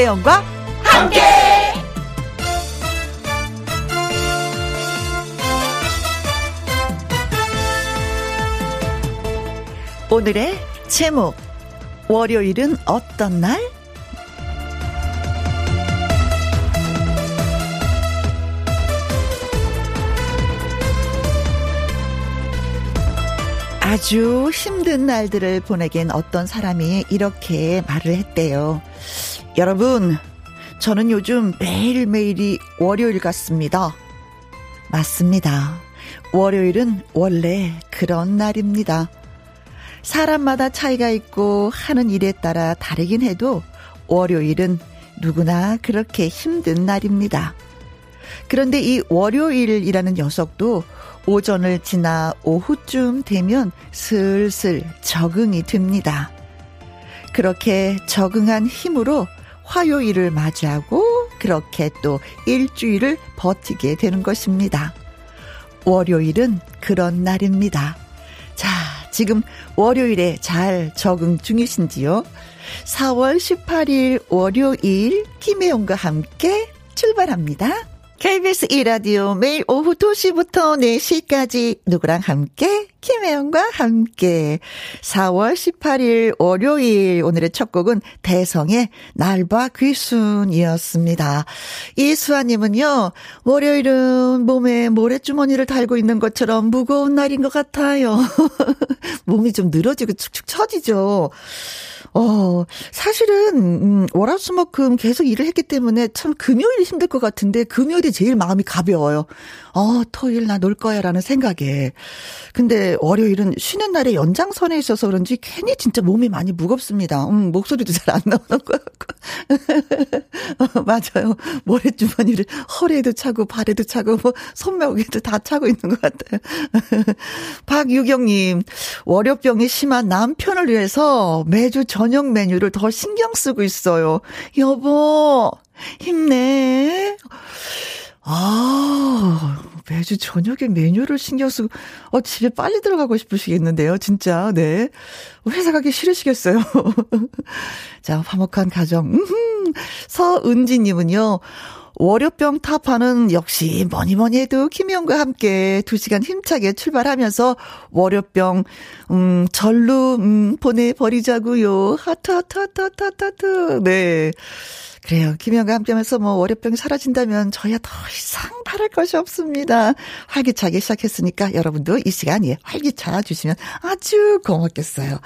김혜영과 함께. 오늘의 제목 월요일은 어떤 날? 아주 힘든 날들을 보내긴 어떤 사람이 이렇게 말을 했대요. 여러분, 저는 요즘 매일매일이 월요일 같습니다. 맞습니다. 월요일은 원래 그런 날입니다. 사람마다 차이가 있고 하는 일에 따라 다르긴 해도 월요일은 누구나 그렇게 힘든 날입니다. 그런데 이 월요일이라는 녀석도 오전을 지나 오후쯤 되면 슬슬 적응이 됩니다. 그렇게 적응한 힘으로 화요일을 맞이하고 그렇게 또 일주일을 버티게 되는 것입니다. 월요일은 그런 날입니다. 자, 지금 월요일에 잘 적응 중이신지요? 4월 18일 월요일 김혜영과 함께 출발합니다. KBS 2라디오 매일 오후 2시부터 4시까지 누구랑 함께? 김혜영과 함께 4월 18일 월요일 오늘의 첫 곡은 대성의 날과 귀순이었습니다. 이수아님은요 월요일은 몸에 모래주머니를 달고 있는 것처럼 무거운 날인 것 같아요. 몸이 좀 늘어지고 축축 처지죠. 어, 사실은, 음, 월화수목금 계속 일을 했기 때문에 참 금요일이 힘들 것 같은데 금요일이 제일 마음이 가벼워요. 어, 토요일 나 놀 거야 라는 생각에. 근데 월요일은 쉬는 날에 연장선에 있어서 그런지 괜히 진짜 몸이 많이 무겁습니다. 음, 목소리도 잘 안 나오는 것 같고. 어, 맞아요. 모래주머니를 허리에도 차고 발에도 차고 뭐 손목에도 다 차고 있는 것 같아요. 박유경님, 월요병이 심한 남편을 위해서 매주 저녁 메뉴를 더 신경 쓰고 있어요. 여보, 힘내. 아, 매주 저녁에 메뉴를 신경 쓰고, 어, 집에 빨리 들어가고 싶으시겠는데요, 진짜, 네. 회사 가기 싫으시겠어요. 자, 화목한 가정. 음흠. 서은지님은요, 월요병 타파는 역시 뭐니 뭐니 해도 김희영과 함께 2시간 힘차게 출발하면서 월요병, 음, 절로, 음, 보내버리자고요. 하트, 하트, 하트, 하트, 하트, 하트. 네. 그래요. 김영과 함께하면서 뭐 월요병이 사라진다면 저야 더 이상 바랄 것이 없습니다. 활기차게 시작했으니까 여러분도 이 시간에 활기차 주시면 아주 고맙겠어요.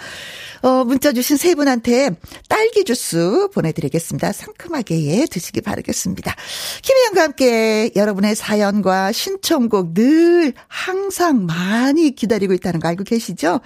어, 문자 주신 세 분한테 딸기 주스 보내드리겠습니다. 상큼하게 예, 드시기 바라겠습니다. 김혜영과 함께 여러분의 사연과 신청곡 늘 항상 많이 기다리고 있다는 거 알고 계시죠?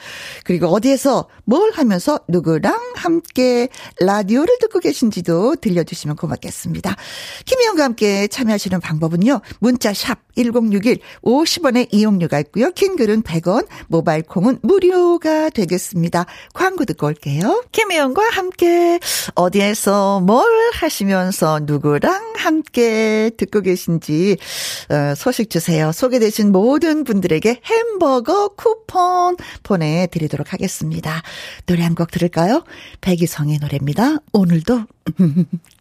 그리고 어디에서 뭘 하면서 누구랑 함께 라디오를 듣고 계신지도 들려주시면 고맙겠습니다. 김혜영과 함께 참여하시는 방법은요. 문자 샵 1061, 50원의 이용료가 있고요. 킹글은 100원, 모바일 콩은 무료가 되겠습니다. 광고 듣고 올게요. 김혜영과 함께 어디에서 뭘 하시면서 누구랑 함께 듣고 계신지 어, 소식 주세요. 소개되신 모든 분들에게 햄버거 쿠폰 보내드리도록 하겠습니다. 노래 한 곡 들을까요? 백이성의 노래입니다. 오늘도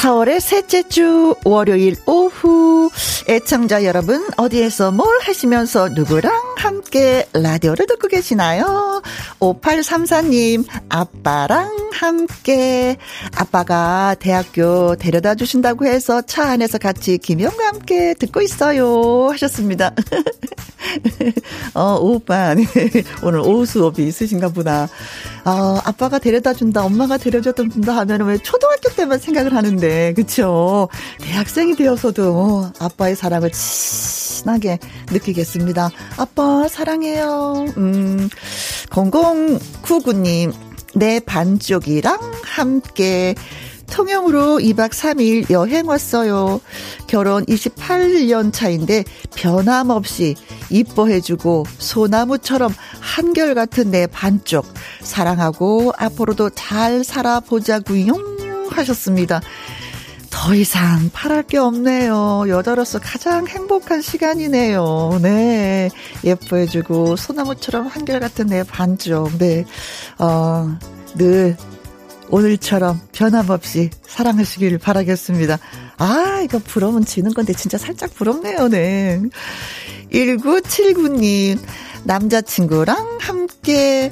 4월의 셋째 주 월요일 오후 애청자 여러분 어디에서 뭘 하시면서 누구랑 함께 라디오를 듣고 계시나요? 5834님 아빠랑 함께 아빠가 대학교 데려다 주신다고 해서 차 안에서 같이 김영과 함께 듣고 있어요 하셨습니다. 어 오빠 오늘 오후 수업이 있으신가 보다. 아 아빠가 데려다 준다 엄마가 데려줬던 분다 하면 왜 초등학교 때만 생각을 하는데 그쵸 대학생이 되어서도 아빠의 사랑을 친하게 느끼겠습니다. 아빠 사랑해요. 음 0099님 내 반쪽이랑 함께 통영으로 2박 3일 여행 왔어요. 결혼 28년 차인데 변함없이 이뻐해주고 소나무처럼 한결같은 내 반쪽 사랑하고 앞으로도 잘 살아보자구요 하셨습니다. 더 이상 바랄 게 없네요. 여자로서 가장 행복한 시간이네요. 네. 예뻐해주고, 소나무처럼 한결같은 내 반쪽. 네. 어, 늘 오늘처럼 변함없이 사랑하시길 바라겠습니다. 아, 이거 부러우면 지는 건데 진짜 살짝 부럽네요, 네. 1979님, 남자친구랑 함께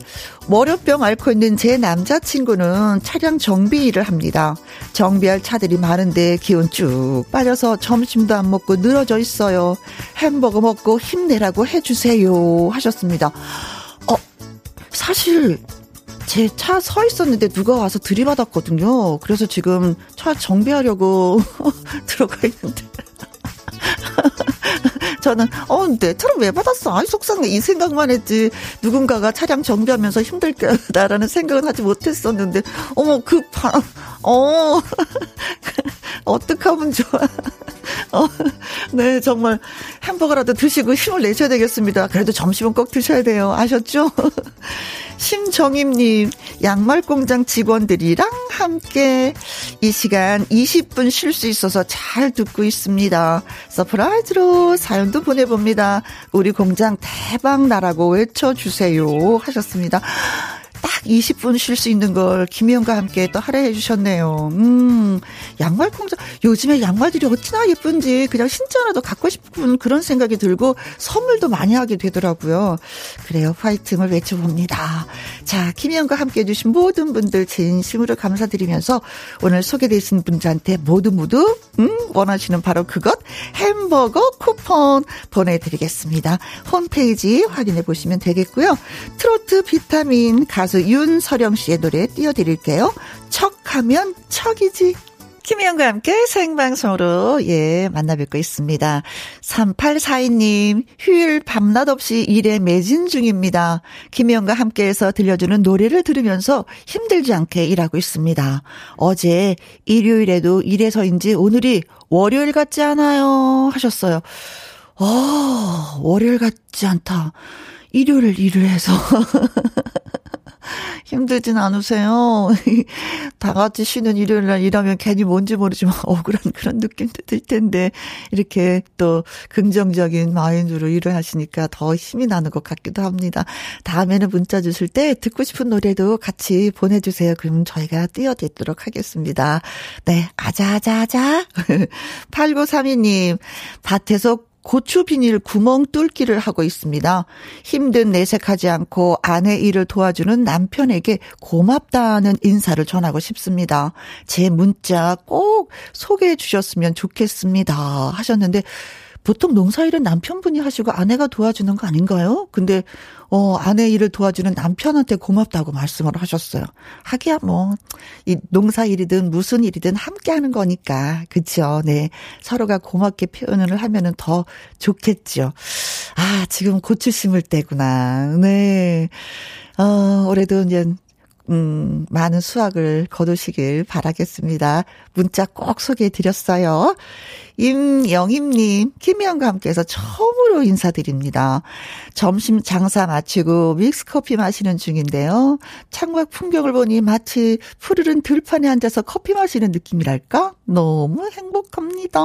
월요병 앓고 있는 제 남자친구는 차량 정비 일을 합니다. 정비할 차들이 많은데 기운 쭉 빠져서 점심도 안 먹고 늘어져 있어요. 햄버거 먹고 힘내라고 해주세요. 하셨습니다. 어, 사실 제 차 서 있었는데 누가 와서 들이받았거든요. 그래서 지금 차 정비하려고 들어가 있는데. 저는 어 근데 차를 왜 받았어? 아이 속상해 이 생각만 했지 누군가가 차량 정비하면서 힘들 거다라는 생각은 하지 못했었는데 어머 급한 어 어떡하면 좋아 어, 네 정말 햄버거라도 드시고 힘을 내셔야 되겠습니다 그래도 점심은 꼭 드셔야 돼요 아셨죠? 심정임님, 양말 공장 직원들이랑 함께 이 시간 20분 쉴 수 있어서 잘 듣고 있습니다. surprise로 사연도 보내봅니다. 우리 공장 대박 나라고 외쳐주세요. 하셨습니다. 딱 20분 쉴 수 있는 걸 김희영과 함께 또 할애해 주셨네요. 음, 양말 공장, 요즘에 양말들이 어찌나 예쁜지 그냥 신자 하나도 갖고 싶은 그런 생각이 들고 선물도 많이 하게 되더라고요. 그래요. 화이팅을 외쳐봅니다. 자, 김희영과 함께 해주신 모든 분들 진심으로 감사드리면서 오늘 소개되신 분들한테 모두 모두, 음, 원하시는 바로 그것 햄버거 쿠폰 보내드리겠습니다. 홈페이지 확인해 보시면 되겠고요. 트로트 비타민 가 가수 윤서령 씨의 노래 띄워드릴게요. 척하면 척이지. 김희영과 함께 생방송으로, 예, 만나 뵙고 있습니다. 3842님, 휴일 밤낮 없이 일에 매진 중입니다. 김희영과 함께해서 들려주는 노래를 들으면서 힘들지 않게 일하고 있습니다. 어제 일요일에도 일해서인지 오늘이 월요일 같지 않아요. 하셨어요. 어, 월요일 같지 않다. 일요일 일을 해서. 힘들진 않으세요? 다 같이 쉬는 일요일 날 일하면 괜히 뭔지 모르지만 억울한 그런 느낌도 들 텐데, 이렇게 또 긍정적인 마인드로 일을 하시니까 더 힘이 나는 것 같기도 합니다. 다음에는 문자 주실 때 듣고 싶은 노래도 같이 보내주세요. 그럼 저희가 띄워드리도록 하겠습니다. 네, 아자아자아자. 8932님, 밭에서 고추 비닐 구멍 뚫기를 하고 있습니다. 힘든 내색하지 않고 아내 일을 도와주는 남편에게 고맙다는 인사를 전하고 싶습니다. 제 문자 꼭 소개해 주셨으면 좋겠습니다. 하셨는데 보통 농사일은 남편분이 하시고 아내가 도와주는 거 아닌가요? 근데 어 아내 일을 도와주는 남편한테 고맙다고 말씀을 하셨어요. 하기야 뭐 이 농사일이든 무슨 일이든 함께 하는 거니까. 그렇죠. 네. 서로가 고맙게 표현을 하면은 더 좋겠죠. 아, 지금 고추 심을 때구나. 네. 어, 올해도 이제 음, 많은 수확을 거두시길 바라겠습니다. 문자 꼭 소개해 드렸어요. 임영임님, 김희영과 함께해서 처음으로 인사드립니다. 점심 장사 마치고 믹스커피 마시는 중인데요. 창밖 풍경을 보니 마치 푸르른 들판에 앉아서 커피 마시는 느낌이랄까? 너무 행복합니다.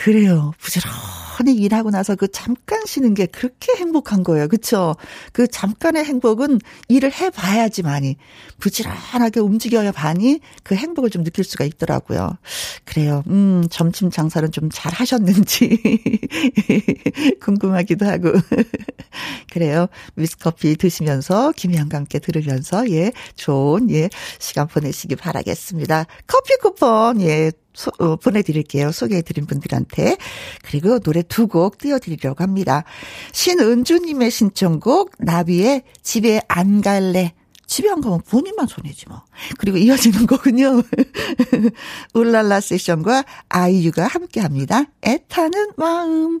그래요. 부지런히 일하고 나서 그 잠깐 쉬는 게 그렇게 행복한 거예요. 그쵸? 그 잠깐의 행복은 일을 해 봐야지만이 부지런하게 움직여야 반이 그 행복을 좀 느낄 수가 있더라고요. 그래요. 음, 점심 장사는 좀 잘 하셨는지 궁금하기도 하고. 그래요. 미스커피 드시면서 김희영과 함께 들으면서 예, 좋은 예, 시간 보내시기 바라겠습니다. 커피 쿠폰 예, 소, 어, 보내드릴게요. 소개해드린 분들한테. 그리고 노래 두 곡 띄워드리려고 합니다. 신은주님의 신청곡, 나비의 집에 안 갈래. 집에 안 가면 본인만 손해지 뭐. 그리고 이어지는 거군요. 울랄라 세션과 아이유가 함께 합니다. 애타는 마음.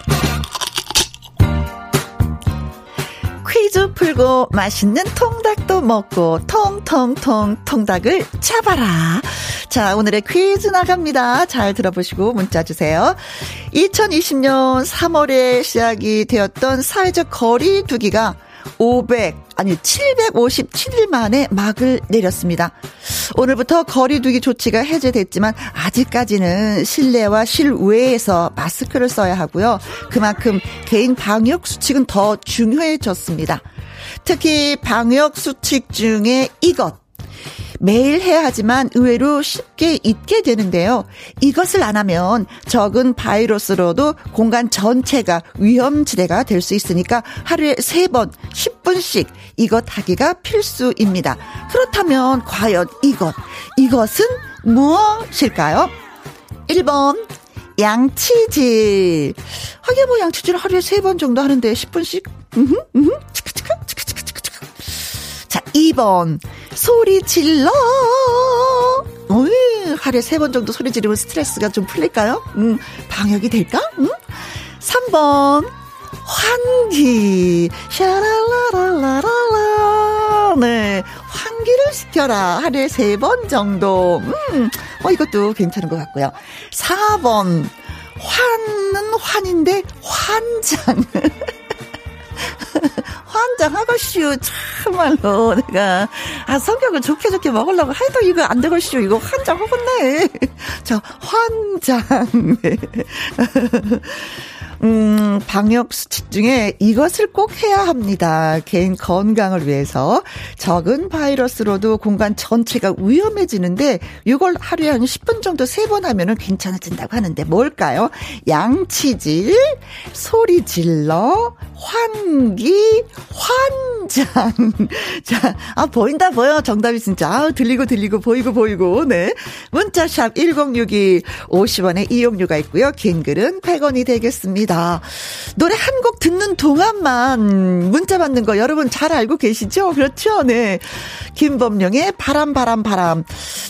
퀴즈 풀고 맛있는 통닭도 먹고 통통통 통닭을 잡아라. 자, 오늘의 퀴즈 나갑니다. 잘 들어보시고 문자 주세요. 2020년 3월에 시작이 되었던 사회적 거리 두기가 500, 아니 757일 만에 막을 내렸습니다. 오늘부터 거리두기 조치가 해제됐지만 아직까지는 실내와 실외에서 마스크를 써야 하고요. 그만큼 개인 방역 수칙은 더 중요해졌습니다. 특히 방역 수칙 중에 이것 매일 해야 하지만 의외로 쉽게 잊게 되는데요. 이것을 안 하면 적은 바이러스로도 공간 전체가 위험지대가 될 수 있으니까 하루에 3번 10분씩 이것 하기가 필수입니다. 그렇다면 과연 이것, 이것은 무엇일까요? 1번 양치질. 하게 뭐 양치질 하루에 3번 정도 하는데 10분씩? 음흠, 음흠, 치크치크, 치크. 자, 2번 소리 질러. 어이, 하루에 세 번 정도 소리 지르면 스트레스가 좀 풀릴까요? 음, 방역이 될까? 음? 3번, 환기. 샤랄라랄라랄라. 네. 환기를 시켜라. 하루에 세 번 정도. 음, 어, 이것도 괜찮은 것 같고요. 4번, 환은 환인데, 환장. 환장하고슈 참말로 내가. 아 성격을 좋게 좋게 먹으려고 해도 이거 안 되고슈 이거 환장하겠네. 저 환장 음, 방역 수칙 중에 이것을 꼭 해야 합니다. 개인 건강을 위해서. 적은 바이러스로도 공간 전체가 위험해지는데 이걸 하루에 한 10분 정도 세 번 하면은 괜찮아진다고 하는데 뭘까요? 양치질, 소리 질러, 환기, 환 장. 자, 아, 보인다, 보여. 정답이 진짜. 아, 들리고, 들리고, 보이고, 보이고. 네. 문자샵 1062, 50원의 이용료가 있고요. 긴 글은 100원이 되겠습니다. 노래 한 곡 듣는 동안만 문자 받는 거 여러분 잘 알고 계시죠? 그렇죠? 네. 김범령의 바람, 바람, 바람.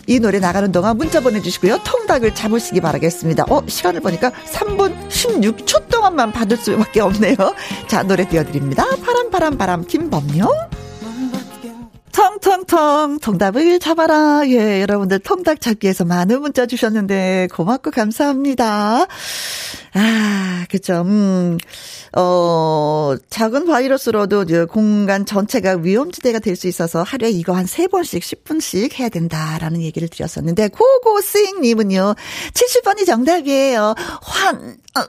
이 노래 나가는 동안 문자 보내주시고요. 통닭을 잡으시기 바라겠습니다. 어, 시간을 보니까 3분 16초 동안만 받을 수밖에 없네요. 자, 노래 띄워드립니다. 바람, 바람, 바람. 김범 령. 텅텅텅 정답을 잡아라. 예, 여러분들 통닭 위해서 많은 문자 주셨는데 고맙고 감사합니다. 아, 그쵸. 음, 어, 작은 바이러스로도 공간 전체가 위험지대가 될 수 있어서 하루에 이거 한 세 번씩 10분씩 해야 된다라는 얘기를 드렸었는데 고고스님은요 70번이 정답이에요. 환, 어,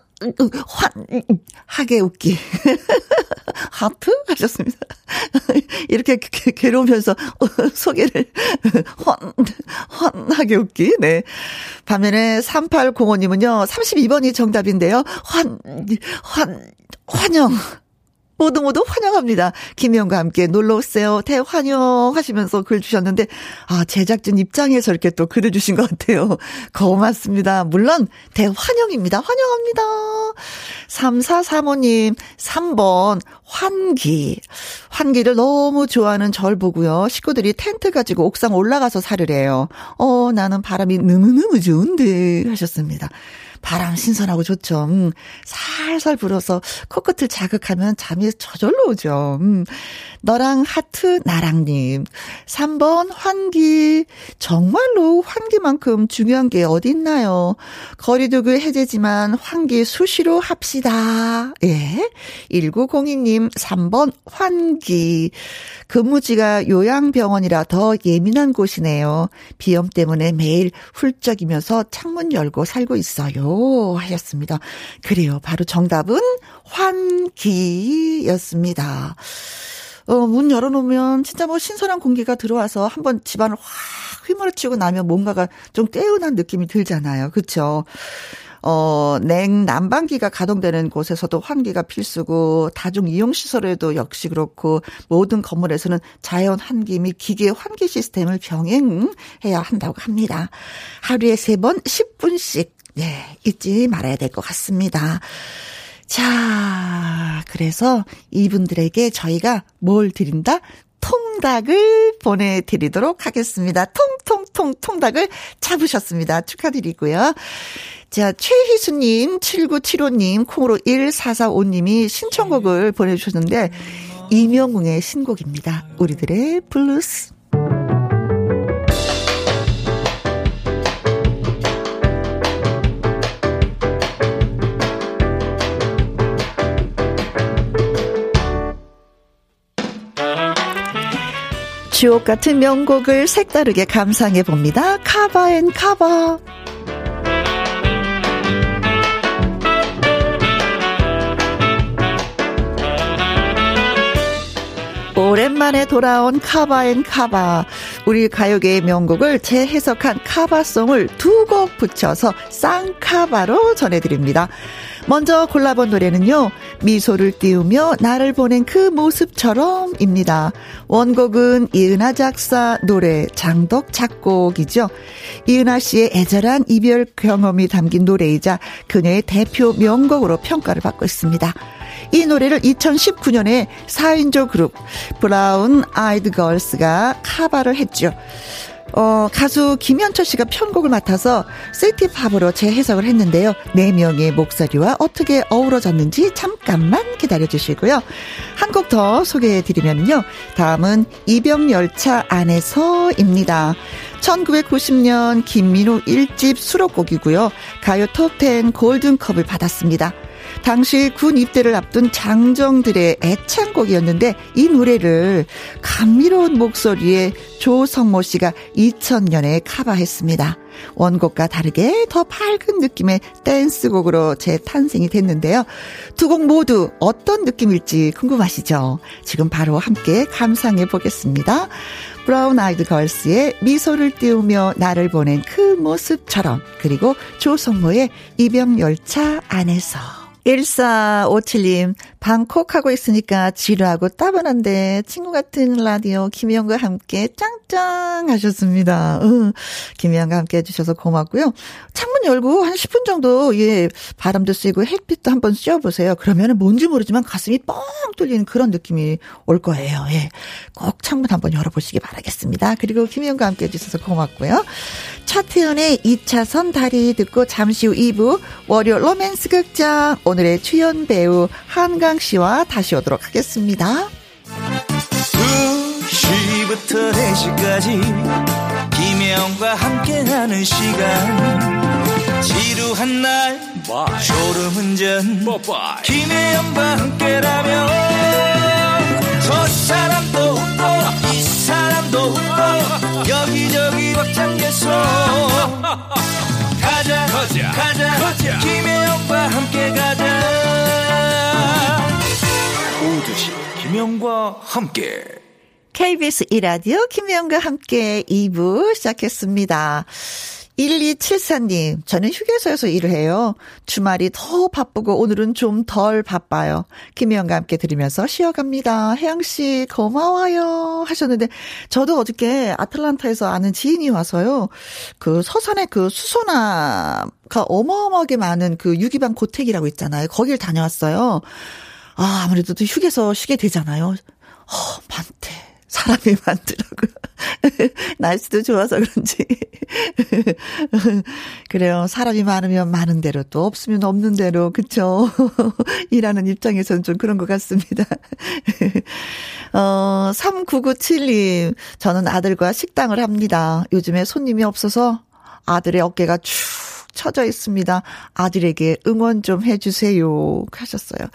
환, 하게 웃기. 하트? 하셨습니다. 이렇게 괴로우면서 소개를 환, 환하게 웃기. 네. 반면에 3805님은요, 32번이 정답인데요. 환, 환, 환영. 모두 모두 환영합니다. 김희영과 함께 놀러 오세요. 대환영 하시면서 글 주셨는데 아 제작진 입장에서 이렇게 또 글을 주신 것 같아요. 고맙습니다. 물론 대환영입니다. 환영합니다. 3435님 3번 환기. 환기를 너무 좋아하는 절 보고요. 식구들이 텐트 가지고 옥상 올라가서 살으래요. 어 나는 바람이 너무너무 좋은데 하셨습니다. 바람 신선하고 좋죠. 음, 살살 불어서 코끝을 자극하면 잠이 저절로 오죠. 음, 너랑 하트 나랑님. 3번 환기. 정말로 환기만큼 중요한 게 어디 있나요? 거리두기 해제지만 환기 수시로 합시다. 예. 1902님 3번 환기. 근무지가 요양병원이라 더 예민한 곳이네요. 비염 때문에 매일 훌쩍이면서 창문 열고 살고 있어요. 하셨습니다. 그래요. 바로 정답은 환기였습니다. 어, 문 열어놓으면 진짜 뭐 신선한 공기가 들어와서 한번 집안을 확 휘몰아치고 나면 뭔가가 좀 깨운한 느낌이 들잖아요. 그쵸? 어, 냉 난방기가 가동되는 곳에서도 환기가 필수고 다중 이용 시설에도 역시 그렇고 모든 건물에서는 자연 환기 및 기계 환기 시스템을 병행해야 한다고 합니다. 하루에 세 번 10분씩 예, 잊지 말아야 될 것 같습니다. 자, 그래서 이분들에게 저희가 뭘 드린다? 통닭을 보내드리도록 하겠습니다. 통통통 통닭을 잡으셨습니다. 축하드리고요. 자, 최희수님, 7975님, 콩으로 1445님이 신청곡을 보내주셨는데, 임영웅의 신곡입니다. 우리들의 블루스. 주옥 같은 명곡을 색다르게 감상해 봅니다. cover and cover. 오랜만에 돌아온 cover and cover. 우리 가요계의 명곡을 재해석한 cover song을 두 곡 붙여서 쌍cover로 전해드립니다. 먼저 골라본 노래는요, 미소를 띄우며 나를 보낸 그 모습처럼입니다. 원곡은 이은하 작사, 노래, 장덕 작곡이죠. 이은하 씨의 애절한 이별 경험이 담긴 노래이자 그녀의 대표 명곡으로 평가를 받고 있습니다. 이 노래를 2019년에 4인조 그룹 브라운 아이드 걸스가 카바를 했죠. 어, 가수 김현철 씨가 편곡을 맡아서 시티팝으로 재해석을 했는데요. 네 명의 목소리와 어떻게 어우러졌는지 잠깐만 기다려 주시고요. 한 곡 더 소개해 드리면요. 다음은 이병열차 안에서입니다. 1990년 김민호 1집 수록곡이고요. 가요 톱10 골든컵을 받았습니다. 당시 군 입대를 앞둔 장정들의 애창곡이었는데 이 노래를 감미로운 목소리의 조성모 씨가 2000년에 카바했습니다. 원곡과 다르게 더 밝은 느낌의 댄스곡으로 재탄생이 됐는데요. 두 곡 모두 어떤 느낌일지 궁금하시죠? 지금 바로 함께 감상해 보겠습니다. 브라운 아이드 걸스의 미소를 띄우며 나를 보낸 그 모습처럼 그리고 조성모의 이병열차 안에서 1457님, 방콕 하고 있으니까 지루하고 따분한데 친구 같은 라디오 김희영과 함께 짱짱 하셨습니다. 응. 김희영과 함께 해주셔서 고맙고요. 창문 열고 한 10분 정도 예 바람도 쐬고 햇빛도 한번 쐬어보세요. 그러면은 뭔지 모르지만 가슴이 뻥 뚫리는 그런 느낌이 올 거예요. 예, 꼭 창문 한번 열어보시기 바라겠습니다. 그리고 김희영과 함께 해주셔서 고맙고요. 차태현의 2차선 다리 듣고 잠시 후 2부 월요 로맨스 극장. 오늘의 출연 배우 한강 씨와 다시 오도록 하겠습니다. 2시부터 4시까지 김혜영과 함께하는 시간. 지루한 날 졸음운전. 김혜영과 함께라면 저 사람도 웃고 이 사람도 웃고 여기 벅장개소 가자 가자 가자, 가자. 김혜영과 함께 가자 오두시 김혜영과 함께 KBS 이라디오 김혜영과 함께 2부 시작했습니다. 1274님, 저는 휴게소에서 일을 해요. 주말이 더 바쁘고 오늘은 좀 덜 바빠요. 김혜영과 함께 들으면서 쉬어갑니다. 혜영씨, 고마워요. 하셨는데, 저도 어저께 아틀란타에서 아는 지인이 와서요. 그 서산에 그 수소나가 어마어마하게 많은 그 유기반 고택이라고 있잖아요. 거길 다녀왔어요. 아, 아무래도 또 휴게소 쉬게 되잖아요. 어, 많대. 사람이 많더라고요. 날씨도 좋아서 그런지. 그래요. 사람이 많으면 많은 대로 또 없으면 없는 대로 그쵸? 일하는 입장에서는 좀 그런 것 같습니다. 어, 3997님. 저는 아들과 식당을 합니다. 요즘에 손님이 없어서 아들의 어깨가 축 처져 있습니다. 아들에게 응원 좀 해주세요. 하셨어요.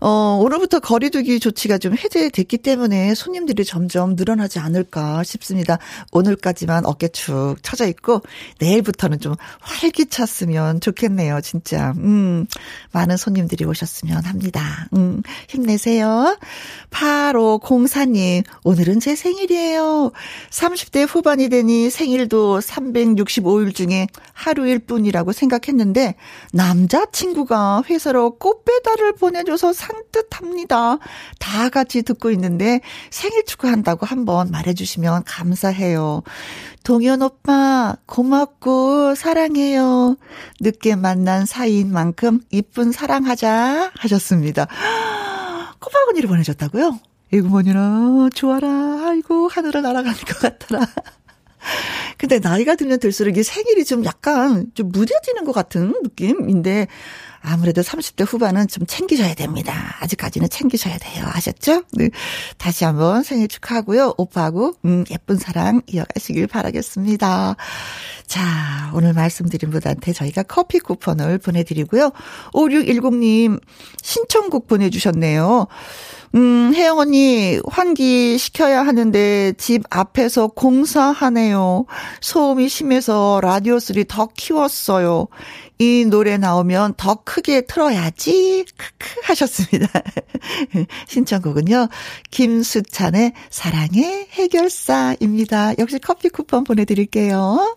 어, 오늘부터 거리두기 조치가 좀 해제됐기 때문에 손님들이 점점 늘어나지 않을까 싶습니다. 오늘까지만 어깨 축 처져 있고, 내일부터는 좀 활기찼으면 좋겠네요. 진짜. 음, 많은 손님들이 오셨으면 합니다. 음, 힘내세요. 8504님, 오늘은 제 생일이에요. 30대 후반이 되니 생일도 365일 중에 하루일 뿐이라 생일이라고 생각했는데 남자친구가 회사로 꽃배달을 보내줘서 상뜻합니다. 다 같이 듣고 있는데 생일 축하한다고 한번 말해주시면 감사해요. 동현 오빠 고맙고 사랑해요. 늦게 만난 사이인 만큼 이쁜 사랑하자 하셨습니다. 꼬박언니를 보내줬다고요? 이구머니나 좋아라. 아이고 하늘을 날아가는 것 같더라. 근데 나이가 들면 들수록 이 생일이 좀 약간 좀 무뎌지는 것 같은 느낌인데 아무래도 30대 후반은 좀 챙기셔야 됩니다. 아직까지는 챙기셔야 돼요. 아셨죠? 네. 다시 한번 생일 축하하고요. 오빠하고 음, 예쁜 사랑 이어가시길 바라겠습니다. 자, 오늘 말씀드린 분한테 저희가 커피 쿠폰을 보내드리고요. 5610님 신청곡 보내주셨네요. 음, 혜영 언니, 환기 시켜야 하는데 집 앞에서 공사하네요. 소음이 심해서 라디오 소리 더 키웠어요. 이 노래 나오면 더 크게 틀어야지. 크크 하셨습니다. 신청곡은요. 김수찬의 사랑의 해결사입니다. 역시 커피 쿠폰 보내드릴게요.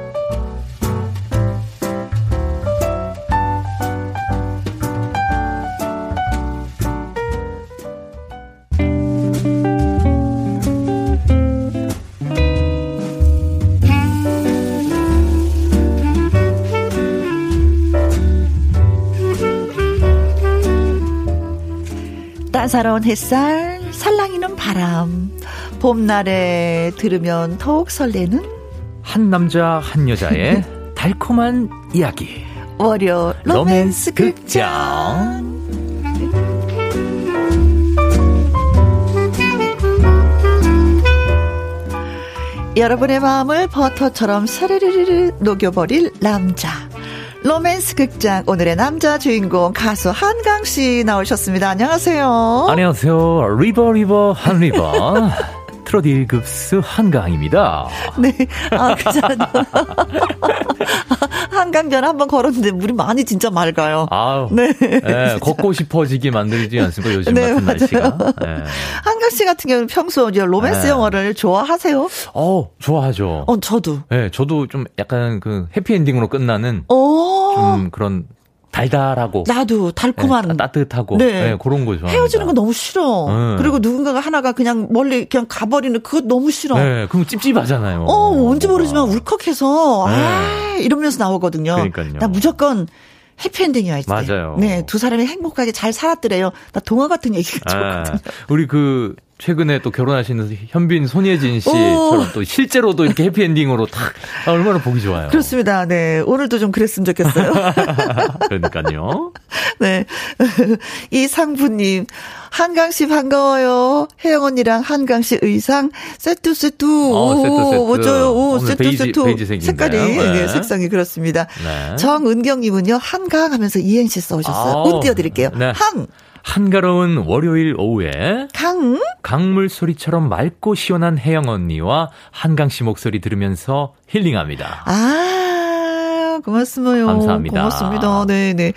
따사로운 햇살, 살랑이는 바람, 봄날에 들으면 더욱 설레는 한 남자 한 여자의 달콤한 이야기. 월요 로맨스 극장. 여러분의 마음을 버터처럼 사르르르 녹여버릴 남자. 로맨스 극장 오늘의 남자 주인공 가수 한강 씨 나오셨습니다. 안녕하세요. 안녕하세요. river river 한 river. 트롯 1급수 한강입니다. 네. 아, 그잖아. 한강전 한번 걸었는데 물이 많이 진짜 맑아요. 아우. 네. 네 걷고 싶어지게 만들지 않습니까? 요즘 네, 같은 맞아요. 날씨가. 네. 한강 씨 같은 경우는 평소 로맨스 네. 영화를 좋아하세요? 어, 좋아하죠. 어, 저도. 네, 저도 좀 약간 그 해피엔딩으로 끝나는 오. 좀 그런 달달하고 나도 달콤한 네, 따뜻하고 네. 네. 그런 거 좋아. 헤어지는 거 너무 싫어. 네. 그리고 누군가가 하나가 그냥 멀리 그냥 가버리는 그거 너무 싫어. 네, 그럼 찝찝하잖아요. 어, 뭔지 모르지만 울컥해서 네. 아 이러면서 나오거든요. 그러니까요. 나 무조건 해피엔딩이어야지. 맞아요. 네, 두 사람이 행복하게 잘 살았더래요. 나 동화 같은 얘기가 아, 좋거든요. 우리 그 최근에 또 결혼하시는 현빈 손예진 씨처럼 또 실제로도 이렇게 해피엔딩으로 탁 아, 얼마나 보기 좋아요. 그렇습니다. 네. 오늘도 좀 그랬으면 좋겠어요. 그러니까요. 네. 이 상부님. 한강 씨 반가워요. 혜영 언니랑 한강 씨 의상 세트 세트. 어, 세트 세트. 멋져요. 오, 세트 베이지, 세트. 베이지 색깔이 네. 네. 색상이 그렇습니다. 네. 정은경 님은요. 한강 하면서 이행시 써 오셨어요. 운 띄워 드릴게요. 네. 한 한가로운 월요일 오후에 강. 강물 소리처럼 맑고 시원한 혜영 언니와 한강 씨 목소리 들으면서 힐링합니다. 아, 고맙습니다. 감사합니다. 고맙습니다. 네 네.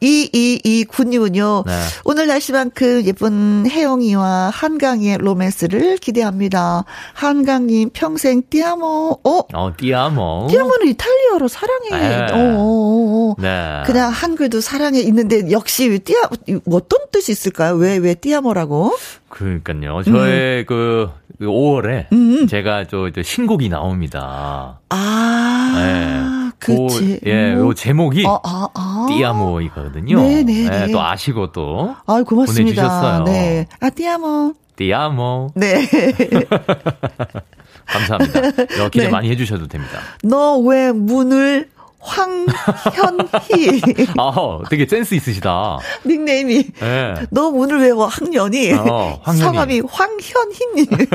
2229님은요. 네. 오늘 날씨만큼 예쁜 혜영이와 한강의 로맨스를 기대합니다. 한강님 평생 띠아모. 어? 어, 띠아모. 띠아모는 이탈리아로 사랑해. 네. 어, 어, 어. 네. 그냥 한글도 사랑해 있는데 역시 띠아 어떤 뜻이 있을까요? 왜 왜 띠아모라고? 그러니까요. 저의 그 5월에 음. 제가 저, 저 신곡이 나옵니다. 아, 네. 그, 예, 요 제목이 아, 아, 아. 띠아모이거든요. 네네네. 예, 또 아시고 또 아, 고맙습니다. 보내주셨어요. 네. 아, 띠아모. 띠아모. 네. 감사합니다. 어, 기대 네. 많이 해주셔도 됩니다. 너 왜 문을 황현희. 아, 되게 센스 있으시다. 닉네임이. 예. 너 문을 외워, 학년이. 어. 성함이 황현희님.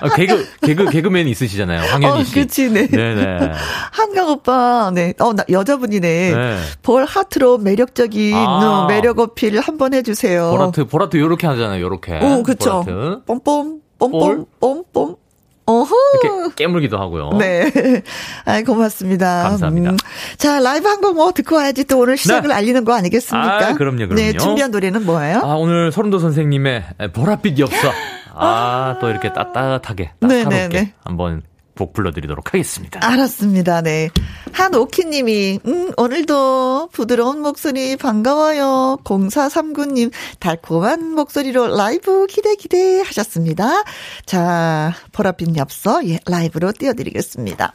아, 개그 개그 개그맨 있으시잖아요. 황현희 어, 씨. 그치, 네. 네네. 한강 오빠, 네. 어, 나, 여자분이네. 네. 볼 하트로 매력적인 아. 어, 매력 어필 한번 해주세요. 보라트 보라트 요렇게 하잖아요. 요렇게. 오, 그쵸. 보라트. 뽐뽐, 뽐뽐, 뽐뽐. 어허. 이렇게 깨물기도 하고요. 네. 아 고맙습니다. 감사합니다. 음. 자, 라이브 한 곡 뭐 듣고 와야지 또 오늘 시작을 네. 알리는 거 아니겠습니까? 아, 그럼요, 그럼요. 네, 준비한 노래는 뭐예요? 아, 오늘 서른도 선생님의 보랏빛 엽서. 아, 또 이렇게 따뜻하게, 네, 따사롭게 네, 네. 한번 곡 불러드리도록 하겠습니다. 알았습니다. 네. 한오키님이, 음, 오늘도 부드러운 목소리 반가워요. 0439님, 달콤한 목소리로 라이브 기대 기대 하셨습니다. 자, 보랏빛 엽서, 예, 라이브로 띄워드리겠습니다.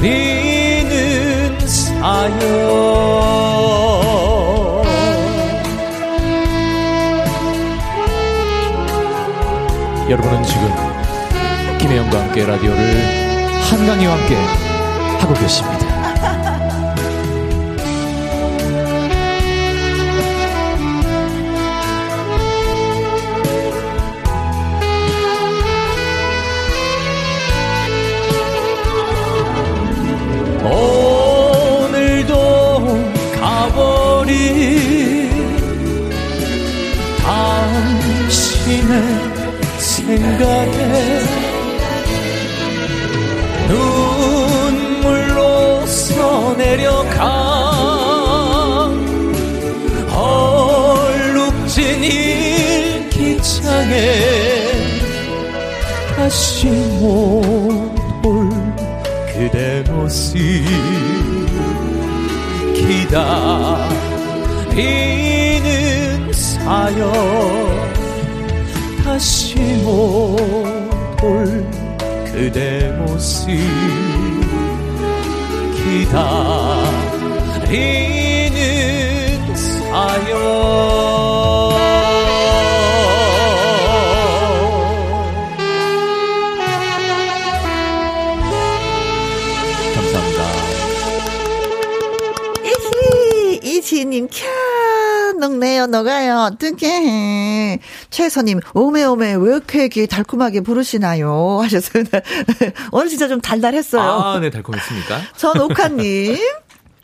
기다리는 사연 여러분은 지금 김혜영과 함께 라디오를 한강이와 함께 하고 계십니다. 당신의 생각에 눈물로 써내려가 얼룩진 일기장에 다시 못올 그대 모습 기다리는 사연 다시 못올 그대 모습 기다리는 사연 이지님, 캬, 녹네요, 녹아요. 어떡해. 최선님, 오메오메, 왜 이렇게 달콤하게 부르시나요? 하셨어요. 오늘 진짜 좀 달달했어요. 아, 네, 달콤했습니까? 전옥환님,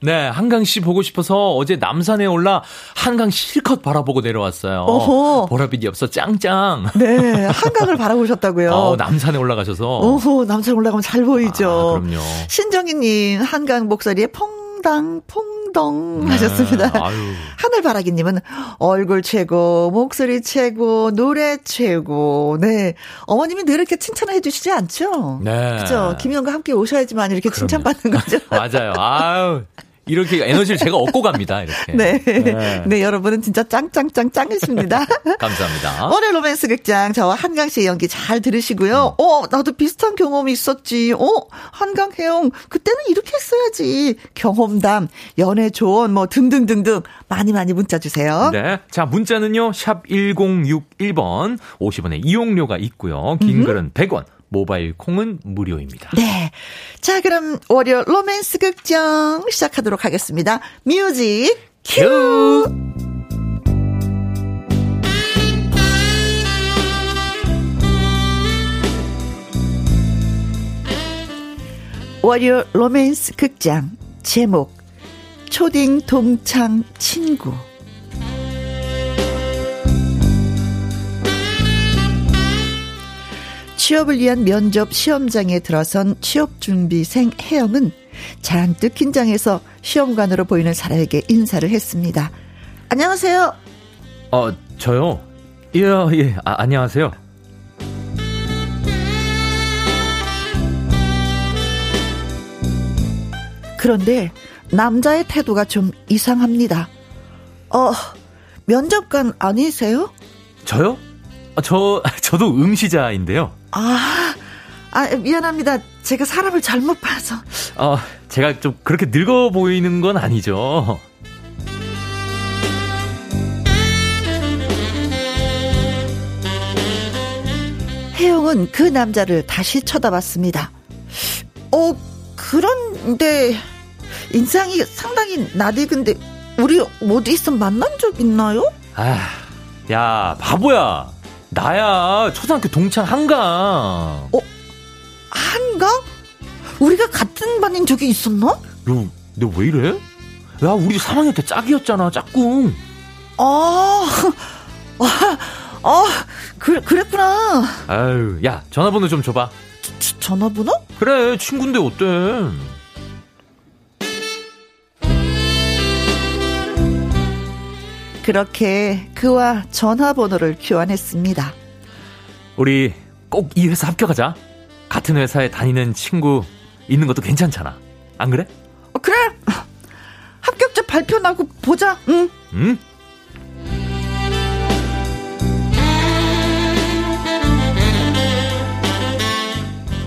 네, 한강 씨 보고 싶어서 어제 남산에 올라 한강 실컷 바라보고 내려왔어요. 어허. 보라빛이 없어 짱짱. 네, 한강을 바라보셨다고요. 어, 남산에 올라가셔서. 오호, 남산 올라가면 잘 보이죠. 아, 그럼요. 신정희님, 한강 목소리에 퐁당, 퐁 덩 네, 하셨습니다. 아유. 하늘바라기님은 얼굴 최고, 목소리 최고, 노래 최고. 네. 어머님이 늘 이렇게 칭찬을 해주시지 않죠? 네. 그죠? 김희영과 함께 오셔야지만 이렇게 칭찬받는 거죠. 맞아요. 아유. 이렇게 에너지를 제가 얻고 갑니다. 이렇게. 네. 네. 네. 여러분은 진짜 짱짱짱 짱이십니다. 감사합니다. 오늘 로맨스 극장 저와 한강 씨의 연기 잘 들으시고요. 어, 나도 비슷한 경험이 있었지. 어, 한강 혜영 그때는 이렇게 했어야지. 경험담, 연애 조언 뭐 등등등등 많이 많이 문자 주세요. 네. 자, 문자는요. 샵 1061번 50원의 이용료가 있고요. 긴 글은 100원. 모바일 콩은 무료입니다. 네. 자, 그럼 월요 로맨스 극장 시작하도록 하겠습니다. music cue! 월요 로맨스 극장 제목 초딩 동창 친구 취업을 위한 면접 시험장에 들어선 취업 준비생 혜영은 잔뜩 긴장해서 시험관으로 보이는 사람에게 인사를 했습니다. 안녕하세요. 어, 저요? 예, 예. 아, 안녕하세요. 그런데 남자의 태도가 좀 이상합니다. 어, 면접관 아니세요? 저요? 아, 저, 저도 응시자인데요. 아, 아, 미안합니다. 제가 사람을 잘못 봐서. 어, 제가 좀 그렇게 늙어 보이는 건 아니죠. 혜영은 그 남자를 다시 쳐다봤습니다. 어, 그런데, 인상이 상당히 낯익은데, 우리 어디서 만난 적 있나요? 아, 야, 바보야. 나야, 초등학교 동창 한강. 한강? 우리가 같은 반인 적이 있었나? 너, 너왜 이래? 야, 우리 3학년 때 짝이었잖아, 짝꿍. 아, 아, 아, 그, 그랬구나. 아유, 야, 전화번호 좀 줘봐. 저- 전화번호? 그래, 친구인데 어때? 그렇게 그와 전화번호를 교환했습니다. 우리 꼭 이 회사 합격하자. 같은 회사에 다니는 친구 있는 것도 괜찮잖아. 안 그래? 어, 그래. 합격자 발표 나고 보자. 응. 응?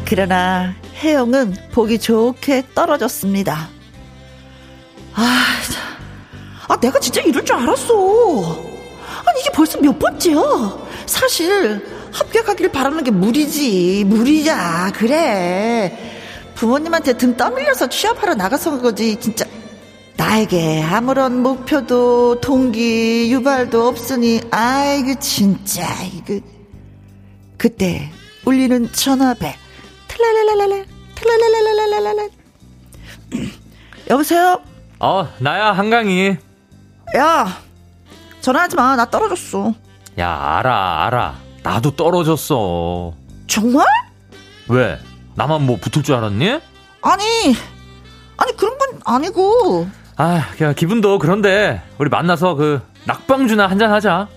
그러나 혜영은 보기 좋게 떨어졌습니다. 아, 자. 아, 내가 진짜 이럴 줄 알았어. 아니, 이게 벌써 몇 번째야? 사실, 합격하기를 바라는 게 무리지. 무리야. 그래. 부모님한테 등 떠밀려서 취업하러 나가서 거지. 진짜. 나에게 아무런 목표도, 동기, 유발도 없으니, 아이고, 진짜, 이거. 그때, 울리는 전화벨. 틀랄랄랄랄, 틀랄랄랄랄랄랄. 여보세요? 어, 나야, 한강이. 야, 전화하지 마. 나 떨어졌어. 야, 알아, 알아. 나도 떨어졌어. 정말? 왜? 나만 뭐 붙을 줄 알았니? 아니, 아니, 그런 건 아니고. 아, 야, 기분도 그런데, 우리 만나서 그, 낙방주나 한잔 하자.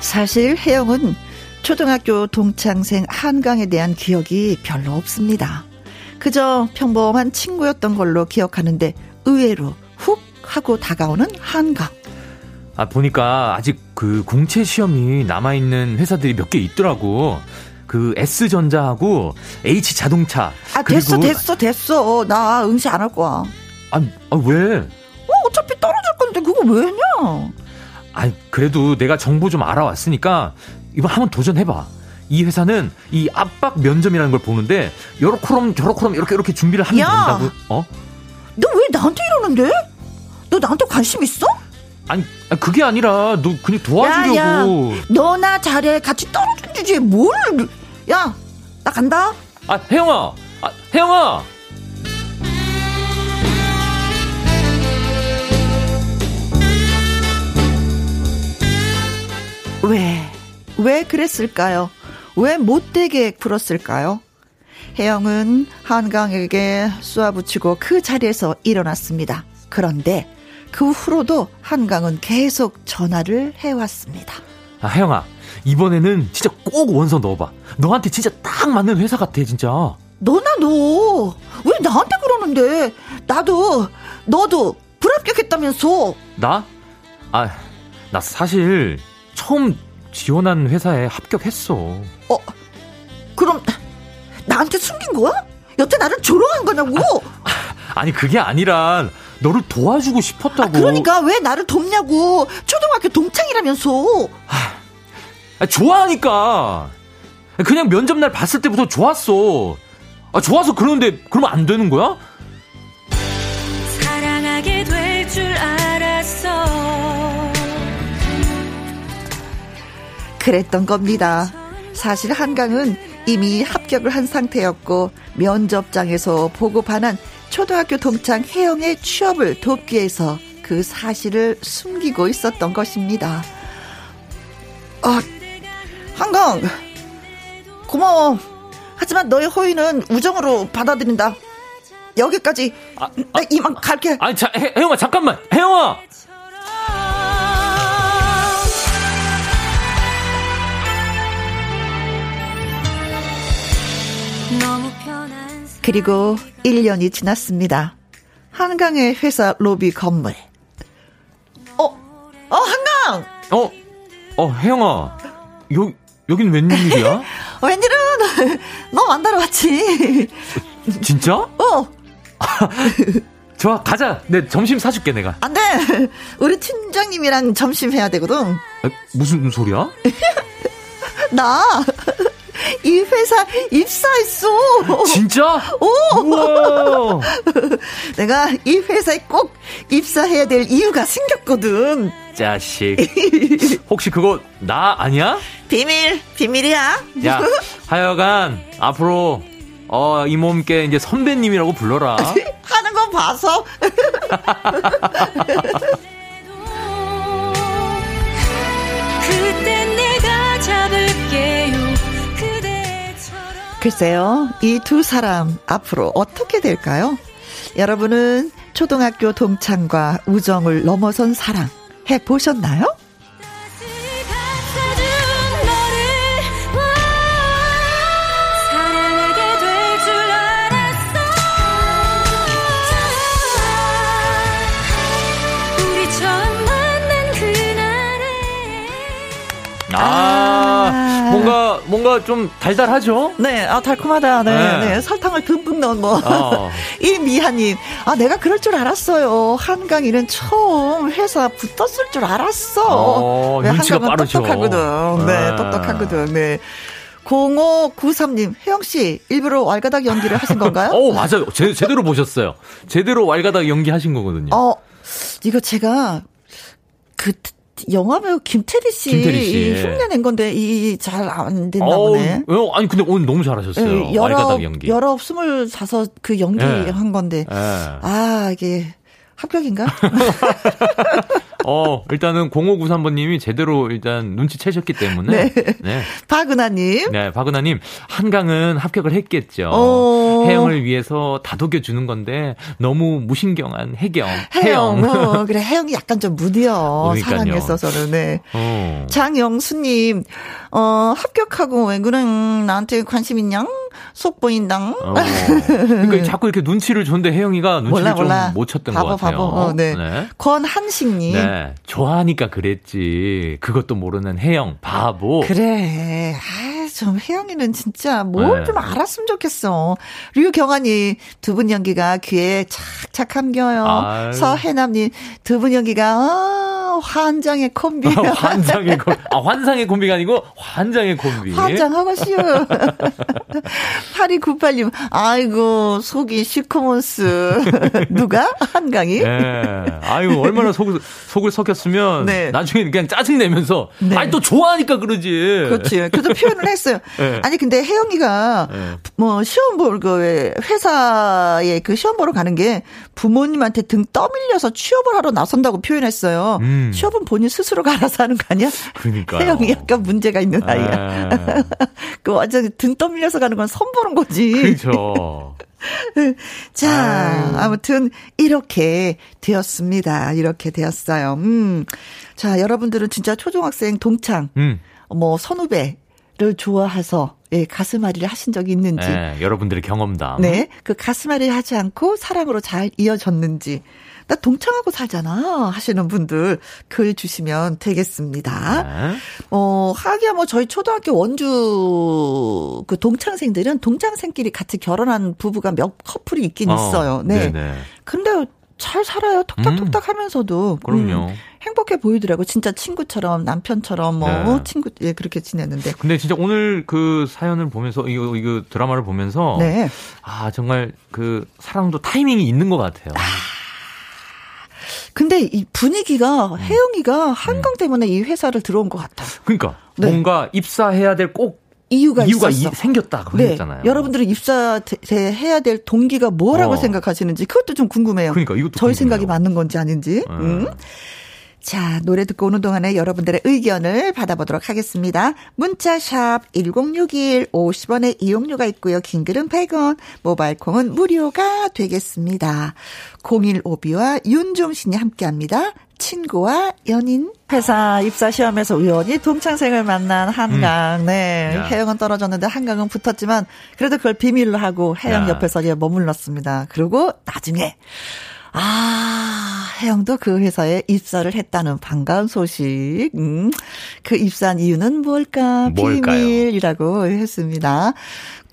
사실 혜영은 초등학교 동창생 한강에 대한 기억이 별로 없습니다. 그저 평범한 친구였던 걸로 기억하는데 의외로 훅 하고 다가오는 한강. 아, 보니까 아직 그 공채 시험이 남아있는 회사들이 몇 개 있더라고. 그 S전자하고 H자동차. 아, 됐어, 됐어, 됐어. 나 응시 안 할 거야. 아, 아, 왜? 어, 어차피 떨어질 건데 그거 왜 했냐? 아, 그래도 내가 정보 좀 알아왔으니까 이번 한번 도전해봐. 이 회사는 이 압박 면접이라는 걸 보는데 요렇게럼 저렇게럼 이렇게 이렇게 준비를 하면 야! 된다고. 어? 너 왜 나한테 이러는데? 너 나한테 관심 있어? 아니, 아, 그게 아니라 너 그냥 도와주려고. 야, 야, 너나 잘해. 같이 떨어진 주제에 뭘. 야, 나 간다. 아, 혜영아. 아, 혜영아. 왜, 왜 그랬을까요? 왜 못되게 굴었을까요? 혜영은 한강에게 쏘아붙이고 그 자리에서 일어났습니다. 그런데 그 후로도 한강은 계속 전화를 해왔습니다. 아, 혜영아. 이번에는 진짜 꼭 원서 넣어봐. 너한테 진짜 딱 맞는 회사 같아, 진짜. 너나 너, 왜 나한테 그러는데? 나도, 너도 불합격했다면서. 나? 아, 나 사실 처음 지원한 회사에 합격했어. 어, 그럼 나한테 숨긴 거야? 여태 나를 조롱한 거냐고? 아 니, 그게 아니라 너를 도와주고 싶었다고. 아, 그러니까 왜 나를 돕냐고. 초등학교 동창이라면서. 아, 좋아하니까. 그냥 면접 날 봤을 때부터 좋았어. 아, 좋아서 그러는데 그러면 안 되는 거야? 사랑하게 될 줄 알 그랬던 겁니다. 사실 한강은 이미 합격을 한 상태였고 면접장에서 보고반한 초등학교 동창 혜영의 취업을 돕기 위해서 그 사실을 숨기고 있었던 것입니다. 아, 한강 고마워. 하지만 너의 호의는 우정으로 받아들인다. 여기까지 아, 나 이만 갈게. 아니, 자, 혜, 혜영아, 잠깐만. 혜영아! 그리고 1년이 지났습니다. 한강의 회사 로비 건물. 어, 어, 한강! 어, 어, 혜영아. 여, 여긴 웬일이야? 어, 웬일은 너 만나러 왔지. 진짜? 어, 좋아, 가자. 내 점심 사줄게, 내가. 안 돼. 우리 팀장님이랑 점심 해야 되거든. 아, 무슨 소리야? 나, 이 회사 입사했어. 진짜? 오! 내가 이 회사에 꼭 입사해야 될 이유가 생겼거든. 자식. 혹시 그거 나 아니야? 비밀, 비밀이야. 야, 하여간 앞으로 어, 이 몸께 이제 선배님이라고 불러라. 하는 거 봐서. 그땐 내가 잡을게요 글쎄요, 이 두 사람 앞으로 어떻게 될까요? 여러분은 초등학교 동창과 우정을 넘어선 사랑 해 보셨나요? 감싸준 너를 사랑하게 될줄 알았어 우리 처음 만난 그날에 아, 아. 뭔가 좀 달달하죠? 네, 아 달콤하다. 네, 네. 네, 설탕을 듬뿍 넣은 뭐. 어. 이 미하님, 아 내가 그럴 줄 알았어요. 한강이는 처음 회사 붙었을 줄 알았어. 어, 눈치가 한강은 빠르죠. 똑똑하거든. 네, 네. 똑똑하거든. 네. 0593님, 혜영 씨 일부러 왈가닥 연기를 하신 건가요? 어, 맞아요. 제, 제대로 보셨어요. 제대로 왈가닥 연기 하신 거거든요. 어, 이거 제가 그 영화배우 김태리 씨, 김태리 씨. 흉내낸 건데 이 잘안 됐나 어우, 보네. 어, 아니 근데 오늘 너무 잘하셨어요. 예, 왈가닥 연기. 열아홉, 스물 다섯 그 연기 예. 한 건데. 예. 아, 이게 합격인가? 어, 일단은 0593번님이 제대로 일단 눈치채셨기 때문에. 네. 네. 박은하님. 네, 박은하님, 한강은 합격을 했겠죠. 어. 해영을 위해서 다독여주는 건데, 너무 무신경한 해경. 해영. 어, 그래, 해영이 약간 좀 무디어. 그러니까요. 사랑에 있어서는, 네. 어. 장영수님, 어, 합격하고 왜 그래, 나한테 관심 있냐? 속 보인당. 어. 그러니까 자꾸 이렇게 눈치를 줬는데 혜영이가 눈치를. 좀 못 쳤던 바보, 것 같아요. 바보. 어, 네. 권한식님. 네. 좋아하니까 그랬지. 그것도 모르는 혜영, 바보. 그래. 아, 좀 혜영이는 진짜 뭘 네. 좀 알았으면 좋겠어. 류경환이 두분 연기가 귀에 착착 감겨요. 아유. 서해남님 두 분 연기가 어, 환장의 콤비. 환상의 콤비. 아, 환상의 콤비가 아니고 환장의 콤비. 환장하고 쉬워. 8298님, 아이고, 속이 시커먼스. 누가? 한강이? 네. 아유, 얼마나 속을, 속을 썩혔으면. 네. 나중에 그냥 짜증 내면서. 네. 아니, 또 좋아하니까 그러지. 그렇지. 그래도 표현을 했어 요. 네. 아니, 근데 혜영이가 네. 뭐 시험 볼, 그, 회사에 그 시험 보러 가는 게 부모님한테 등 떠밀려서 취업을 하러 나선다고 표현했어요. 음. 취업은 본인 스스로가 알아서 하는 거 아니야? 그러니까요. 혜영이 약간 문제가 있는 아이야. 네. 그 완전 등 떠밀려서 가는 건 선보는 거지. 그렇죠. 자, 아유. 아무튼 이렇게 되었습니다. 이렇게 되었어요. 음. 자, 여러분들은 진짜 초등학생 동창, 음. 뭐 선후배 를 좋아해서 예, 가슴앓이를 하신 적이 있는지. 네, 여러분들의 경험담. 네. 그 가슴앓이 하지 않고 사랑으로 잘 이어졌는지. 나 동창하고 살잖아. 하시는 분들 글 주시면 되겠습니다. 네. 어, 하기야 뭐 저희 초등학교 원주 그 동창생들은 동창생끼리 같이 결혼한 부부가 몇 커플이 있긴 어, 있어요. 네. 네네. 근데 잘 살아요. 톡탁톡탁 하면서도. 그럼요. 음, 행복해 보이더라고. 진짜 친구처럼 남편처럼 뭐 네. 친구 예 그렇게 지냈는데. 근데 진짜 오늘 그 사연을 보면서 이거 이거 드라마를 보면서 네. 아 정말 그 사랑도 타이밍이 있는 것 같아요. 근데 이 분위기가 음. 혜영이가 한강 때문에 이 회사를 들어온 것 같아. 그러니까 네. 뭔가 입사해야 될 꼭 이유가, 이유가 있었어. 이- 생겼다 네. 그랬잖아요. 여러분들은 입사 대- 대- 해야 될 동기가 뭐라고 어. 생각하시는지 그것도 좀 궁금해요. 그러니까 이것도 저희 궁금해요. 생각이 맞는 건지 아닌지. 네. 음. 자, 노래 듣고 오는 동안에 여러분들의 의견을 받아보도록 하겠습니다. 문자샵 1061 50원의 이용료가 있고요. 긴글은 100원, 모바일 콩은 무료가 되겠습니다. 0152와 윤종신이 함께합니다. 친구와 연인. 회사 입사 시험에서 우연히 동창생을 만난 한강. 네. 음. 야. 혜영은 떨어졌는데 한강은 붙었지만 그래도 그걸 비밀로 하고 야. 옆에서 이제 머물렀습니다. 그리고 나중에 아, 혜영도 그 회사에 입사를 했다는 반가운 소식. 음, 그 입사한 이유는 뭘까? 뭘까요? 비밀이라고 했습니다.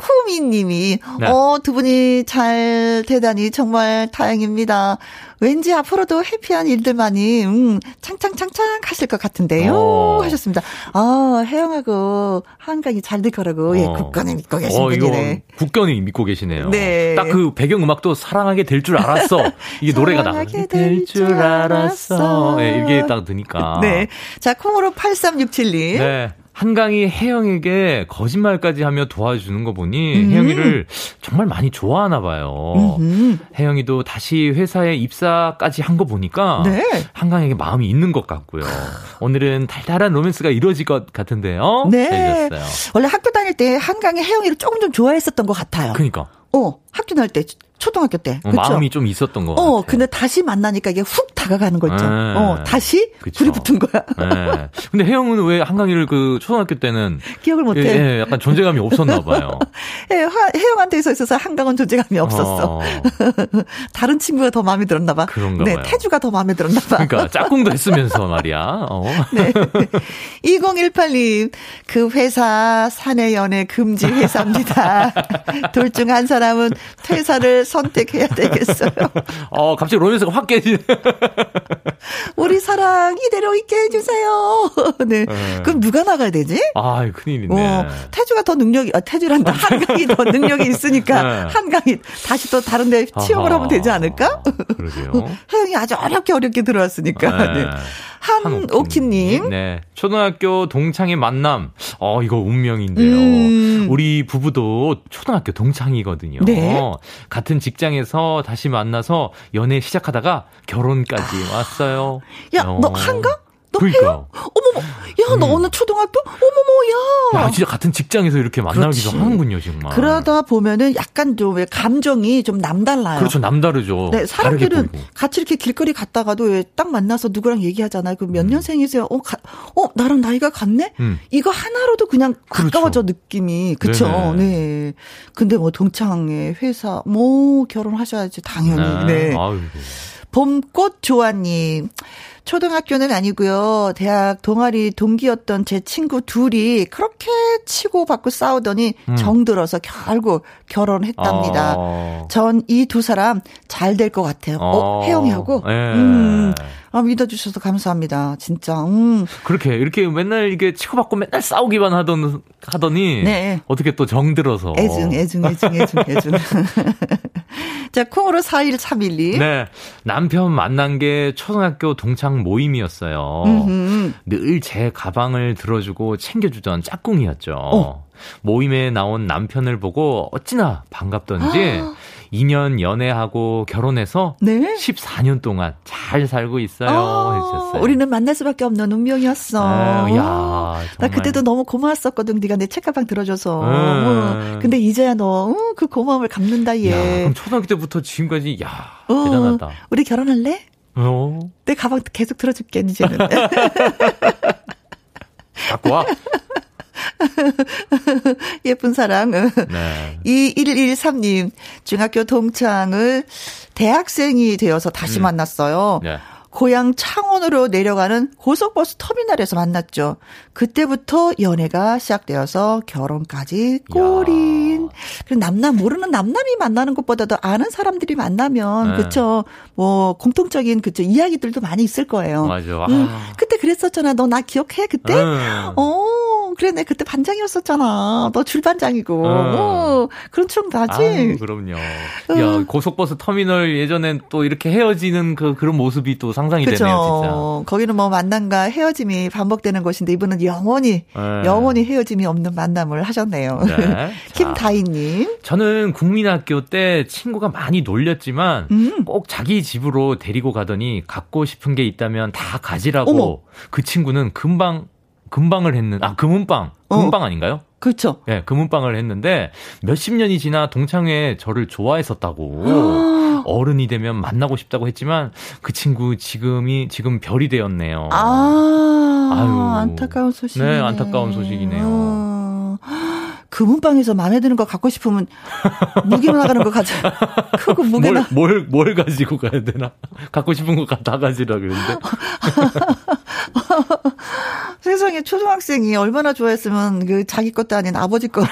쿠미 님이, 네. 어, 두 분이 잘 되다니 정말 다행입니다. 왠지 앞으로도 해피한 일들만이, 음, 창창창창 하실 것 같은데요. 어. 하셨습니다. 아, 혜영하고 한강이 잘 될 거라고, 예, 어. 굳건히 믿고 계신 어, 분이네. 굳건히 믿고 계시네요. 네. 딱 그 배경 음악도 사랑하게 될 줄 알았어. 이게 노래가 나. 사랑하게 될 줄 알았어. 네, 이게 딱 드니까. 네. 자, 콩으로 8367님. 네. 한강이 혜영에게 거짓말까지 하며 도와주는 거 보니 음. 혜영이를 정말 많이 좋아하나 봐요. 음흠. 혜영이도 다시 회사에 입사까지 한 거 보니까 네. 한강에게 마음이 있는 것 같고요. 오늘은 달달한 로맨스가 이루어질 것 같은데요. 네. 잘 들었어요. 원래 학교 다닐 때 한강의 혜영이를 조금 좀 좋아했었던 것 같아요. 그러니까 어, 학교 다닐 때, 초등학교 때. 어? 마음이 좀 있었던 것 어, 같아요. 근데 다시 만나니까 이게 훅 다가가는 거 있죠. 네. 어, 다시 그쵸. 불이 붙은 거야. 네. 근데 혜영은 왜 한강이를 그 초등학교 때는 기억을 못 예, 해. 예, 약간 존재감이 없었나 봐요. 예, 화- 혜영한테 있어서 한강은 존재감이 없었어. 어, 다른 친구가 더 마음에 들었나 봐. 그런가 네, 봐요. 태주가 더 마음에 들었나 봐. 그러니까 짝꿍도 했으면서 말이야. 어. 네. 2018님, 그 회사 사내 연애 금지 회사입니다. 둘 중 한 사람 은 퇴사를 선택해야 되겠어요. 어, 갑자기 로맨스가 확 깨지네. 우리 사랑 이대로 있게 해주세요. 네. 네. 그럼 누가 나가야 되지? 아, 큰일이네. 어, 태주가 더 능력이, 아, 태주란다. 한강이 더 능력이 있으니까 네. 한강이 다시 또 다른 데 취업을 아하. 하면 되지 않을까? 그러게요. 혜영이 아주 어렵게 어렵게 들어왔으니까. 네. 한오키님. 네. 초등학교 동창의 만남. 어, 이거 운명인데요. 음. 우리 부부도 초등학교 동창이거든요. 네. 같은 직장에서 다시 만나서 연애 시작하다가 결혼까지 왔어요. 야, 어. 너 한가? 너 그러니까요. 해요? 어머머, 야, 너 음. 어느 초등학교? 어머머, 야. 야, 진짜 같은 직장에서 이렇게 만나기도. 하는군요, 정말. 그러다 보면은 약간 좀 왜 감정이 좀 남달라요. 그렇죠. 남다르죠. 네, 사람들은. 같이 이렇게 길거리 갔다가도 왜 딱 만나서 누구랑 얘기하잖아요. 그몇 음. 년생이세요? 어, 가, 어, 나랑 나이가 같네? 음. 이거 하나로도 그냥 그렇죠. 가까워져 느낌이. 그쵸? 네네. 네. 근데 뭐 동창회, 회사, 뭐 결혼하셔야지 당연히. 네. 아유. 봄꽃 조아님. 초등학교는 아니고요. 대학 동아리 동기였던 제 친구 둘이 그렇게 치고 받고 싸우더니 음. 정들어서 결국 결혼했답니다. 어. 전이 두 사람 잘 될 것 같아요. 어, 혜영이하고. 예. 음, 아, 믿어주셔서 감사합니다. 진짜. 음. 그렇게 이렇게 맨날 이게 치고받고 맨날 싸우기만 하던 하더니 네. 어떻게 또 정들어서 애증, 애증, 애증, 애증, 애증. 자, 콩으로 4131님. 네 남편 만난 게 초등학교 동창 모임이었어요. 늘 제 가방을 들어주고 챙겨주던 짝꿍이었죠. 어. 모임에 나온 남편을 보고 어찌나 반갑던지 2년 연애하고 결혼해서 네. 14년 동안 잘 살고 있어요. 아, 해주셨어요. 우리는 만날 수밖에 없는 운명이었어. 아유, 야, 나 정말. 그때도 너무 고마웠었거든. 네가 내 책가방 들어줘서. 음. 어, 근데 이제야 너그 고마움을 갚는다 야, 얘. 그럼 초등학교 때부터 지금까지 야 어, 대단하다. 우리 결혼할래? 어, 내 가방 계속 들어줄게 이제는. 갖고 와. 예쁜 사랑. 네. 2113님, 중학교 동창을 대학생이 되어서 다시 음. 만났어요. 네. 고향 창원으로 내려가는 고속버스 터미널에서 만났죠. 그때부터 연애가 시작되어서 결혼까지 꼬린. 그리고 남남 모르는 남남이 만나는 것보다도 아는 사람들이 만나면 네. 그쵸. 뭐 공통적인 그쵸 이야기들도 많이 있을 거예요. 맞아. 음, 아. 그때 그랬었잖아. 너 나 기억해 그때? 음. 어, 그래, 내 그때 반장이었었잖아. 너 줄반장이고. 음. 어, 그런 추억 나지? 아유, 그럼요. 야, 고속버스 터미널 예전엔 또 이렇게 헤어지는 그, 그런 모습이 또 상상이 그쵸. 되네요, 거기는 뭐 만남과 헤어짐이 반복되는 곳인데 이분은 영원히, 네. 영원히 헤어짐이 없는 만남을 하셨네요. 진짜. 네. 자, 김다희님. 저는 국민학교 때 친구가 많이 놀렸지만 음. 꼭 자기 집으로 데리고 가더니 갖고 싶은 게 있다면 다 가지라고 어머. 그 친구는 금방 금방을 했는 아 금은빵 어. 금은빵 아닌가요? 그렇죠. 예, 금은빵을 했는데 몇십 년이 지나 동창회 저를 좋아했었다고 어른이 되면 만나고 싶다고 했지만 그 친구 지금이 지금 별이 되었네요. 아, 아유. 안타까운 소식이네. 네, 안타까운 소식이네요. 어. 금은방에서 마음에 드는 거 갖고 싶으면 무게 나가는 거 가져. 크고 무게 나. 뭘, 뭘, 뭘 가지고 가야 되나? 갖고 싶은 거 다 가지라 그랬는데. 세상에 초등학생이 얼마나 좋아했으면 그 자기 것도 아닌 아버지 것도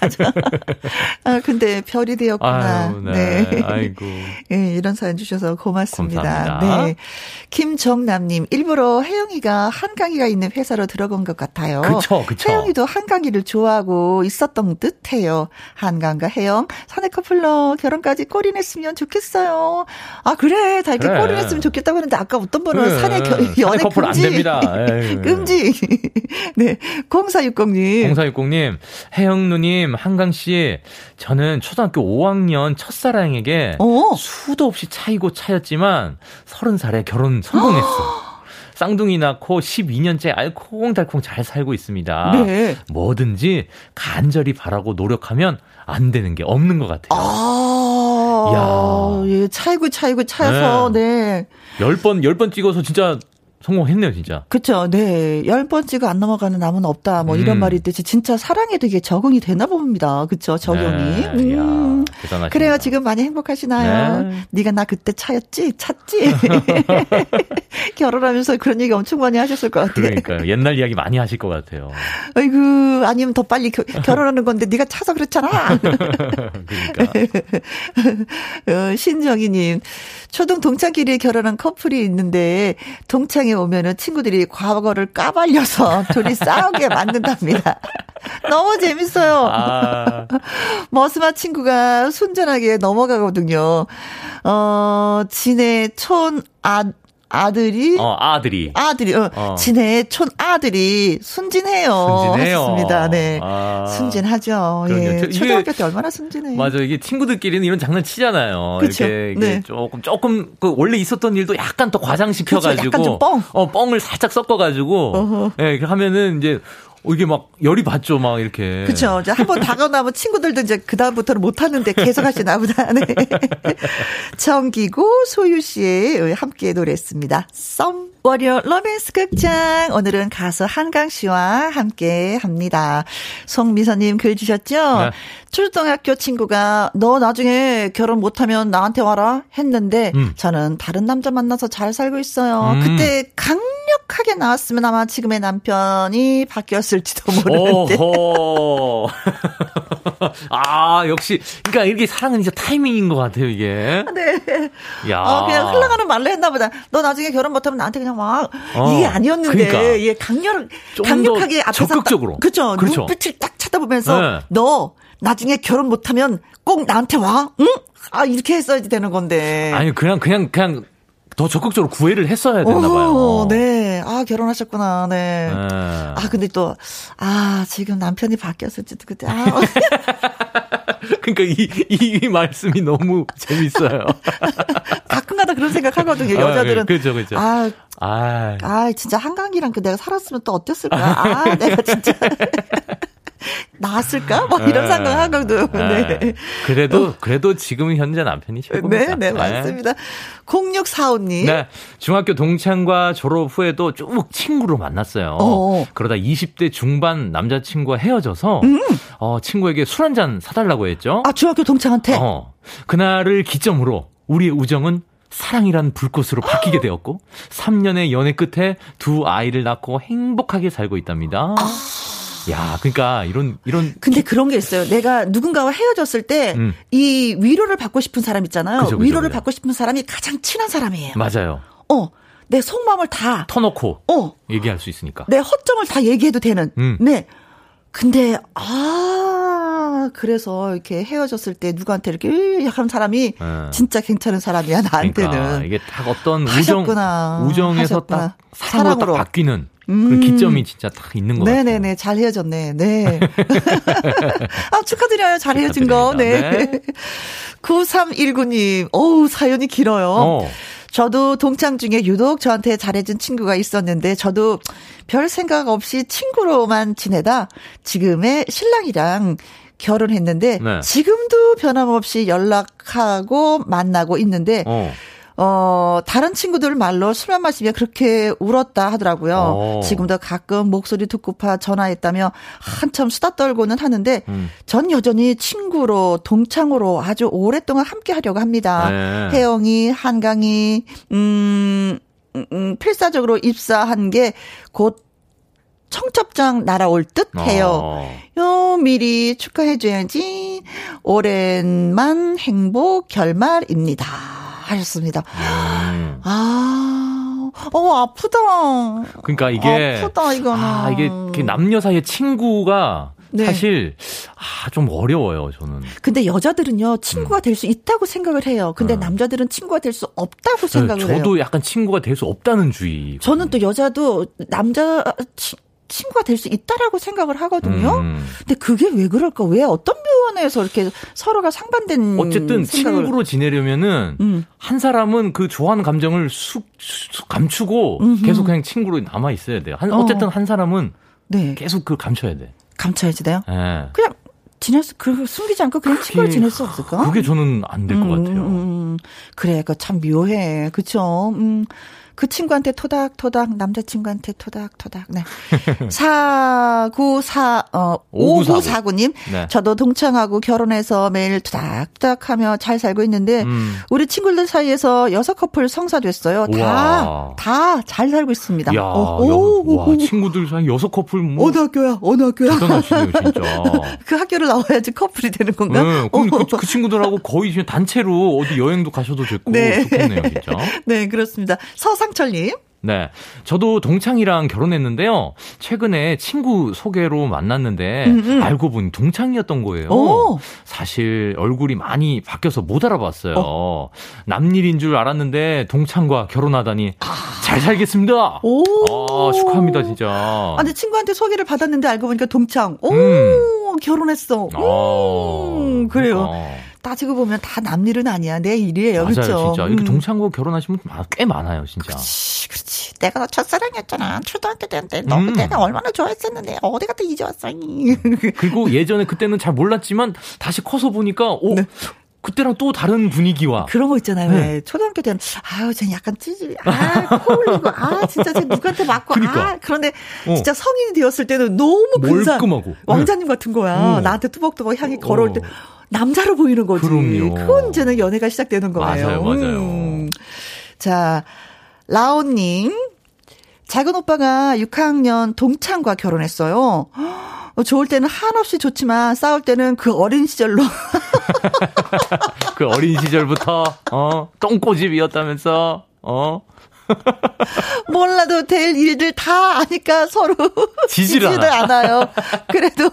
가져. 아, 근데 별이 되었구나. 아유, 네. 네. 아이고. 예, 이런 사연 주셔서 고맙습니다. 감사합니다. 네. 김정남님, 일부러 혜영이가 한강이가 있는 회사로 들어간 것 같아요. 그쵸, 그쵸. 혜영이도 한강이를 좋아하고 있었던 듯 해요. 한강과 혜영, 사내 커플로 결혼까지 꼬리냈으면 좋겠어요. 아, 그래. 다 이렇게 그래. 꼬리냈으면 좋겠다고 했는데 아까 어떤 분은 그래. 사내 겨, 사내 연애 커플 안 금지. 됩니다. 에이. 금지. 네. 0460님. 0460님, 혜영 누님, 한강 씨, 저는 초등학교 5학년 첫사랑에게 어. 수도 없이 차이고 차였지만, 30살에 결혼 성공했어. 쌍둥이 낳고 12년째 알콩달콩 잘 살고 있습니다. 네. 뭐든지 간절히 바라고 노력하면 안 되는 게 없는 것 같아요. 아. 야. 예, 차이고 차이고 차서, 네. 열 번, 열번 찍어서 진짜 성공했네요, 진짜. 그쵸, 네. 열 번째가 안 넘어가는 나무는 없다. 뭐 이런 음. 말이 있듯이 진짜 사랑에 되게 적응이 되나 봅니다. 그쵸, 적용이. 네, 음. 이야. 그래요, 지금 많이 행복하시나요? 네. 네가 나 그때 차였지? 찼지? 결혼하면서 그런 얘기 엄청 많이 하셨을 것 같아요. 그러니까요. 옛날 이야기 많이 하실 것 같아요. 아이고, 아니면 더 빨리 겨- 결혼하는 건데 네가 차서 그렇잖아. 그러니까. 어, 신정희 님, 초등 동창끼리 결혼한 커플이 있는데 동창회 오면은 친구들이 과거를 까발려서 둘이 싸우게 만든답니다. 너무 재밌어요. 아, 머스마 친구가 순전하게 넘어가거든요. 어, 진해 촌 아, 아들이 어, 아들이. 아들이 어, 어. 진해 촌 아들이 순진해요. 순진해요. 하셨습니다. 네. 아. 순진하죠. 그럼요. 예. 저- 이게- 초등학교 때 얼마나 순진해. 맞아 이게 친구들끼리는 이런 장난 치잖아요. 그쵸. 이렇게, 이게 네. 조금 조금 그 원래 있었던 일도 약간 더 과장시켜 그쵸, 가지고 약간 좀 뻥. 어 뻥을 살짝 섞어 가지고 어허. 예, 하면은 이제 어, 이게 막 열이 받죠, 막 이렇게. 그렇죠. 이제 한번 다가나면 친구들도 이제 그 다음부터는 못 하는데 계속 하시나 보다. 네. 정기고 소유 씨의 함께 노래했습니다. 썸. 월요 로맨스 극장 오늘은 가수 한강 씨와 함께 합니다. 송미선님 글 주셨죠? 네. 초등학교 친구가 너 나중에 결혼 못하면 나한테 와라 했는데 음. 저는 다른 남자 만나서 잘 살고 있어요. 음. 그때 강 력하게 나왔으면 아마 지금의 남편이 바뀌었을지도 모르는데. 아, 역시. 그러니까 이렇게 사랑은 이제 타이밍인 것 같아요, 이게. 네. 야. 어, 그냥 흘러가는 말로 했나 보다. 너 나중에 결혼 못하면 나한테 그냥 막 어, 이게 아니었는데 그러니까. 얘 강렬 강력하게 앞에서 적극적으로. 그렇죠. 그렇죠. 눈빛을 딱 쳐다보면서 네. 너 나중에 결혼 못하면 꼭 나한테 와. 응? 아 이렇게 했어야지 되는 건데. 아니, 그냥, 그냥, 그냥 더 적극적으로 구애를 했어야 됐나 봐요. 오, 네. 아 결혼하셨구나. 네. 네. 아 근데 또 아 지금 남편이 바뀌었을지도 그때 아 그러니까 이, 이 말씀이 너무 재밌어요. 가끔가다 그런 생각 하거든요. 여자들은 아, 그죠, 그죠. 아 아, 아, 진짜 한강이랑 그 내가 살았으면 또 어땠을까? 아, 내가 진짜 나았을까? 뭐 이런 네. 생각하거든. 네. 네. 그래도, 그래도 지금 현재 남편이 최고입니다. 네, 네, 맞습니다. 0645님. 네. 중학교 동창과 졸업 후에도 쭉 친구로 만났어요. 어. 그러다 20대 중반 남자친구와 헤어져서, 어, 친구에게 술 한 잔 사달라고 했죠. 음. 아, 중학교 동창한테. 어. 그날을 기점으로 우리의 우정은 사랑이란 불꽃으로 바뀌게 되었고, 3년의 연애 끝에 두 아이를 낳고 행복하게 살고 있답니다. 아. 야, 그러니까 이런, 이런. 근데 그런 게 있어요. 내가 누군가와 헤어졌을 때, 음. 이 위로를 받고 싶은 사람 있잖아요. 그죠, 그죠, 위로를 그죠. 받고 싶은 사람이 가장 친한 사람이에요. 맞아요. 어, 내 속마음을 다, 터놓고 어, 얘기할 수 있으니까. 내 허점을 다 얘기해도 되는. 음. 네. 근데 아 그래서 이렇게 헤어졌을 때 누구한테 이렇게 으 약한 사람이 네. 진짜 괜찮은 사람이야 나한테는. 그러니까 이게 딱 어떤 우정 하셨구나. 우정에서 하셨구나. 딱 사랑으로, 사랑으로. 딱 바뀌는 음. 그 기점이 진짜 딱 있는 것 같아요. 네네네 잘 헤어졌네. 네. 아 축하드려요 잘 헤어진 거. 네. 네. 9319님, 어우 사연이 길어요. 어. 저도 동창 중에 유독 저한테 잘해준 친구가 있었는데 저도 별 생각 없이 친구로만 지내다 지금의 신랑이랑 결혼했는데 네. 지금도 변함없이 연락하고 만나고 있는데 어. 어, 다른 친구들 말로 술만 마시면 그렇게 울었다 하더라고요. 어. 지금도 가끔 목소리 듣고파 전화했다며 한참 수다 떨고는 하는데 음. 전 여전히 친구로 동창으로 아주 오랫동안 함께 하려고 합니다. 네. 혜영이, 한강이, 음, 음, 음, 필사적으로 입사한 게곧 청첩장 날아올 듯 해요. 어. 요, 미리 축하해줘야지. 오랜만 행복 결말입니다. 하셨습니다. 음. 아, 어, 아프다. 그러니까 이게 아프다, 이거는. 아, 이게 남녀 사이의 친구가 네. 사실 아, 좀 어려워요, 저는. 근데 여자들은요, 친구가 될수 있다고 생각을 해요. 근데 음. 남자들은 친구가 될 수 없다고 생각을 해요. 저도 약간 친구가 될 수 없다는 주의. 저는 또 여자도 남자 치- 친구가 될 수 있다라고 생각을 하거든요. 음. 근데 그게 왜 그럴까? 왜 어떤 면에서 이렇게 서로가 상반된 어쨌든 생각을 친구로 지내려면은 음. 한 사람은 그 좋아하는 감정을 쑥, 쑥 감추고 음흠. 계속 그냥 친구로 남아 있어야 돼요. 한, 어. 어쨌든 한 사람은 네 계속 그걸 감춰야 돼. 감춰야지 돼요. 예. 그냥 지낼 수, 그 숨기지 않고 그냥 그게- 지낼 수 없을까? 그게 저는 안 될것 음, 같아요. 음, 음. 그래, 그 참 묘해. 그쵸? 음. 그 친구한테 토닥토닥, 남자친구한테 토닥토닥. 네. 494, 어, 5949. 5949님. 네. 저도 동창하고 결혼해서 매일 투닥투닥 하며 잘 살고 있는데, 음. 우리 친구들 사이에서 여섯 커플 성사됐어요. 다. 다 잘 살고 있습니다. 야, 어, 여, 오, 와, 오, 오. 친구들 사이 여섯 커플 뭐 어느 학교야? 어느 학교야? 대단하시네요, 진짜. 그 학교를 나와야지 커플이 되는 건가? 네, 그럼 그, 그 친구들하고 거의 단체로 어디 여행도 가셔도 됐고 네. 좋겠네요, 진짜. 네, 그렇습니다. 서 상철님. 네. 저도 동창이랑 결혼했는데요. 최근에 친구 소개로 만났는데 알고 보니 동창이었던 거예요. 음, 오. 사실 얼굴이 많이 바뀌어서 못 알아봤어요. 남일인 줄 알았는데 동창과 결혼하다니 잘 살겠습니다. 아. 오. 아, 축하합니다, 진짜. 아, 근데 친구한테 소개를 받았는데 알고 보니까 동창. 오, 음. 결혼했어. 아, 음, 그래요. 어. 따지고 보면 다 남 일은 아니야. 내 일이에요. 맞아요, 그렇죠? 진짜. 이렇게 음. 동창과 결혼하시면 마- 꽤 많아요, 진짜. 그렇지, 그렇지. 내가 너 첫사랑이었잖아. 초등학교 때인데 너 음. 그때가 얼마나 좋아했었는데 어디 갔다 이제 왔어. 그리고 예전에 그때는 잘 몰랐지만 다시 커서 보니까 오 네. 그때랑 또 다른 분위기와 그런 거 있잖아요. 네. 왜 초등학교 때는 아유, 쟤 약간 찌질이, 아, 코 올리고, 아, 진짜 쟤 누구한테 맞고, 그러니까. 아, 그런데 어. 진짜 성인이 되었을 때는 너무 근사, 멀끔하고. 왕자님 같은 거야. 어. 나한테 투벅투벅 향이 걸어올 때 어. 남자로 보이는 거지. 그럼요. 그건 이제는 연애가 시작되는 거예요. 맞아요, 맞아요. 음. 자, 라온님. 작은 오빠가 6학년 동창과 결혼했어요. 어, 좋을 때는 한없이 좋지만 싸울 때는 그 어린 시절로 그 어린 시절부터 어 똥꼬집이었다면서 어 몰라도 될 일들 다 아니까 서로 지지를 않아. 않아요. 그래도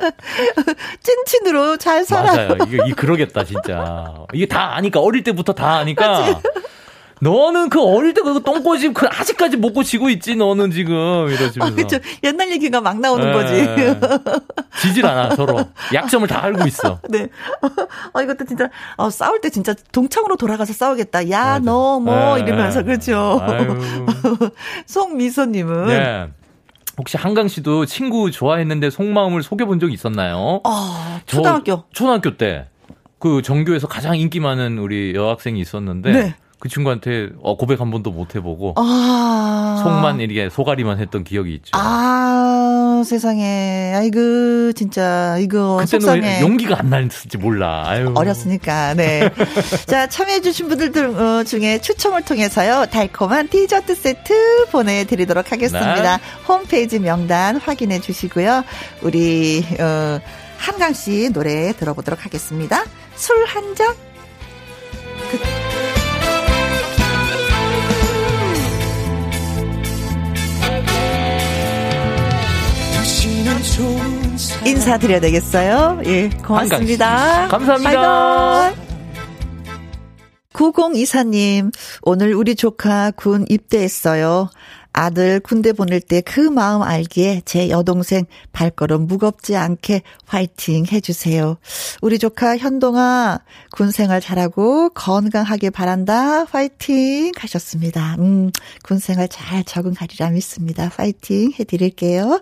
찐친으로 잘 살아요. 맞아요. 이게 이 그러겠다 진짜. 이게 다 아니까 어릴 때부터 다 아니까. 너는 그 어릴 때 그 똥꼬집 그 아직까지 못 고치고 있지 너는 지금 이러시면서. 아, 그렇죠. 옛날 얘기가 막 나오는 예. 거지. 지질 않아 서로. 약점을 다 알고 있어. 네. 어, 이것도 진짜, 어, 싸울 때 진짜 동창으로 돌아가서 싸우겠다. 야, 맞아. 너, 뭐, 예. 이러면서, 그렇죠. 아유. 송미소님은. 네. 혹시 한강 씨도 친구 좋아했는데 속마음을 속여본 적 있었나요? 어, 저 초등학교. 초등학교 때 그 전교에서 가장 인기 많은 우리 여학생이 있었는데 네. 그 친구한테 어, 고백 한 번도 못 해보고 아. 속만 이렇게 소가리만 했던 기억이 있죠. 아, 세상에. 아이고, 진짜, 이거. 그때는 속상해. 왜 용기가 안 났을지 몰라. 아유. 어렸으니까, 네. 자, 참여해주신 분들 어, 중에 추첨을 통해서요, 달콤한 디저트 세트 보내드리도록 하겠습니다. 네. 홈페이지 명단 확인해 주시고요. 우리, 어, 한강 씨 노래 들어보도록 하겠습니다. 술 한 잔? 당 인사드려야 되겠어요. 예, 고맙습니다. 감사합니다. 바이바이. 9024님, 오늘 우리 조카 군 입대했어요. 아들 군대 보낼 때 그 마음 알기에 제 여동생 발걸음 무겁지 않게 화이팅 해주세요. 우리 조카 현동아 군 생활 잘하고 건강하게 바란다. 화이팅 하셨습니다. 음, 군 생활 잘 적응하리라 믿습니다. 화이팅 해드릴게요.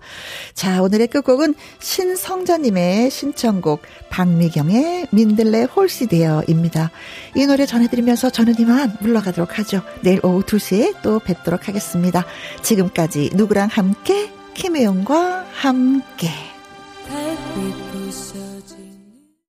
자, 오늘의 끝곡은 신성자님의 신청곡 박미경의 민들레 홀시데어입니다. 이 노래 전해드리면서 저는 이만 물러가도록 하죠. 내일 오후 2시에 또 뵙도록 하겠습니다. 지금까지 누구랑 함께? 김혜영과 함께. 달빛.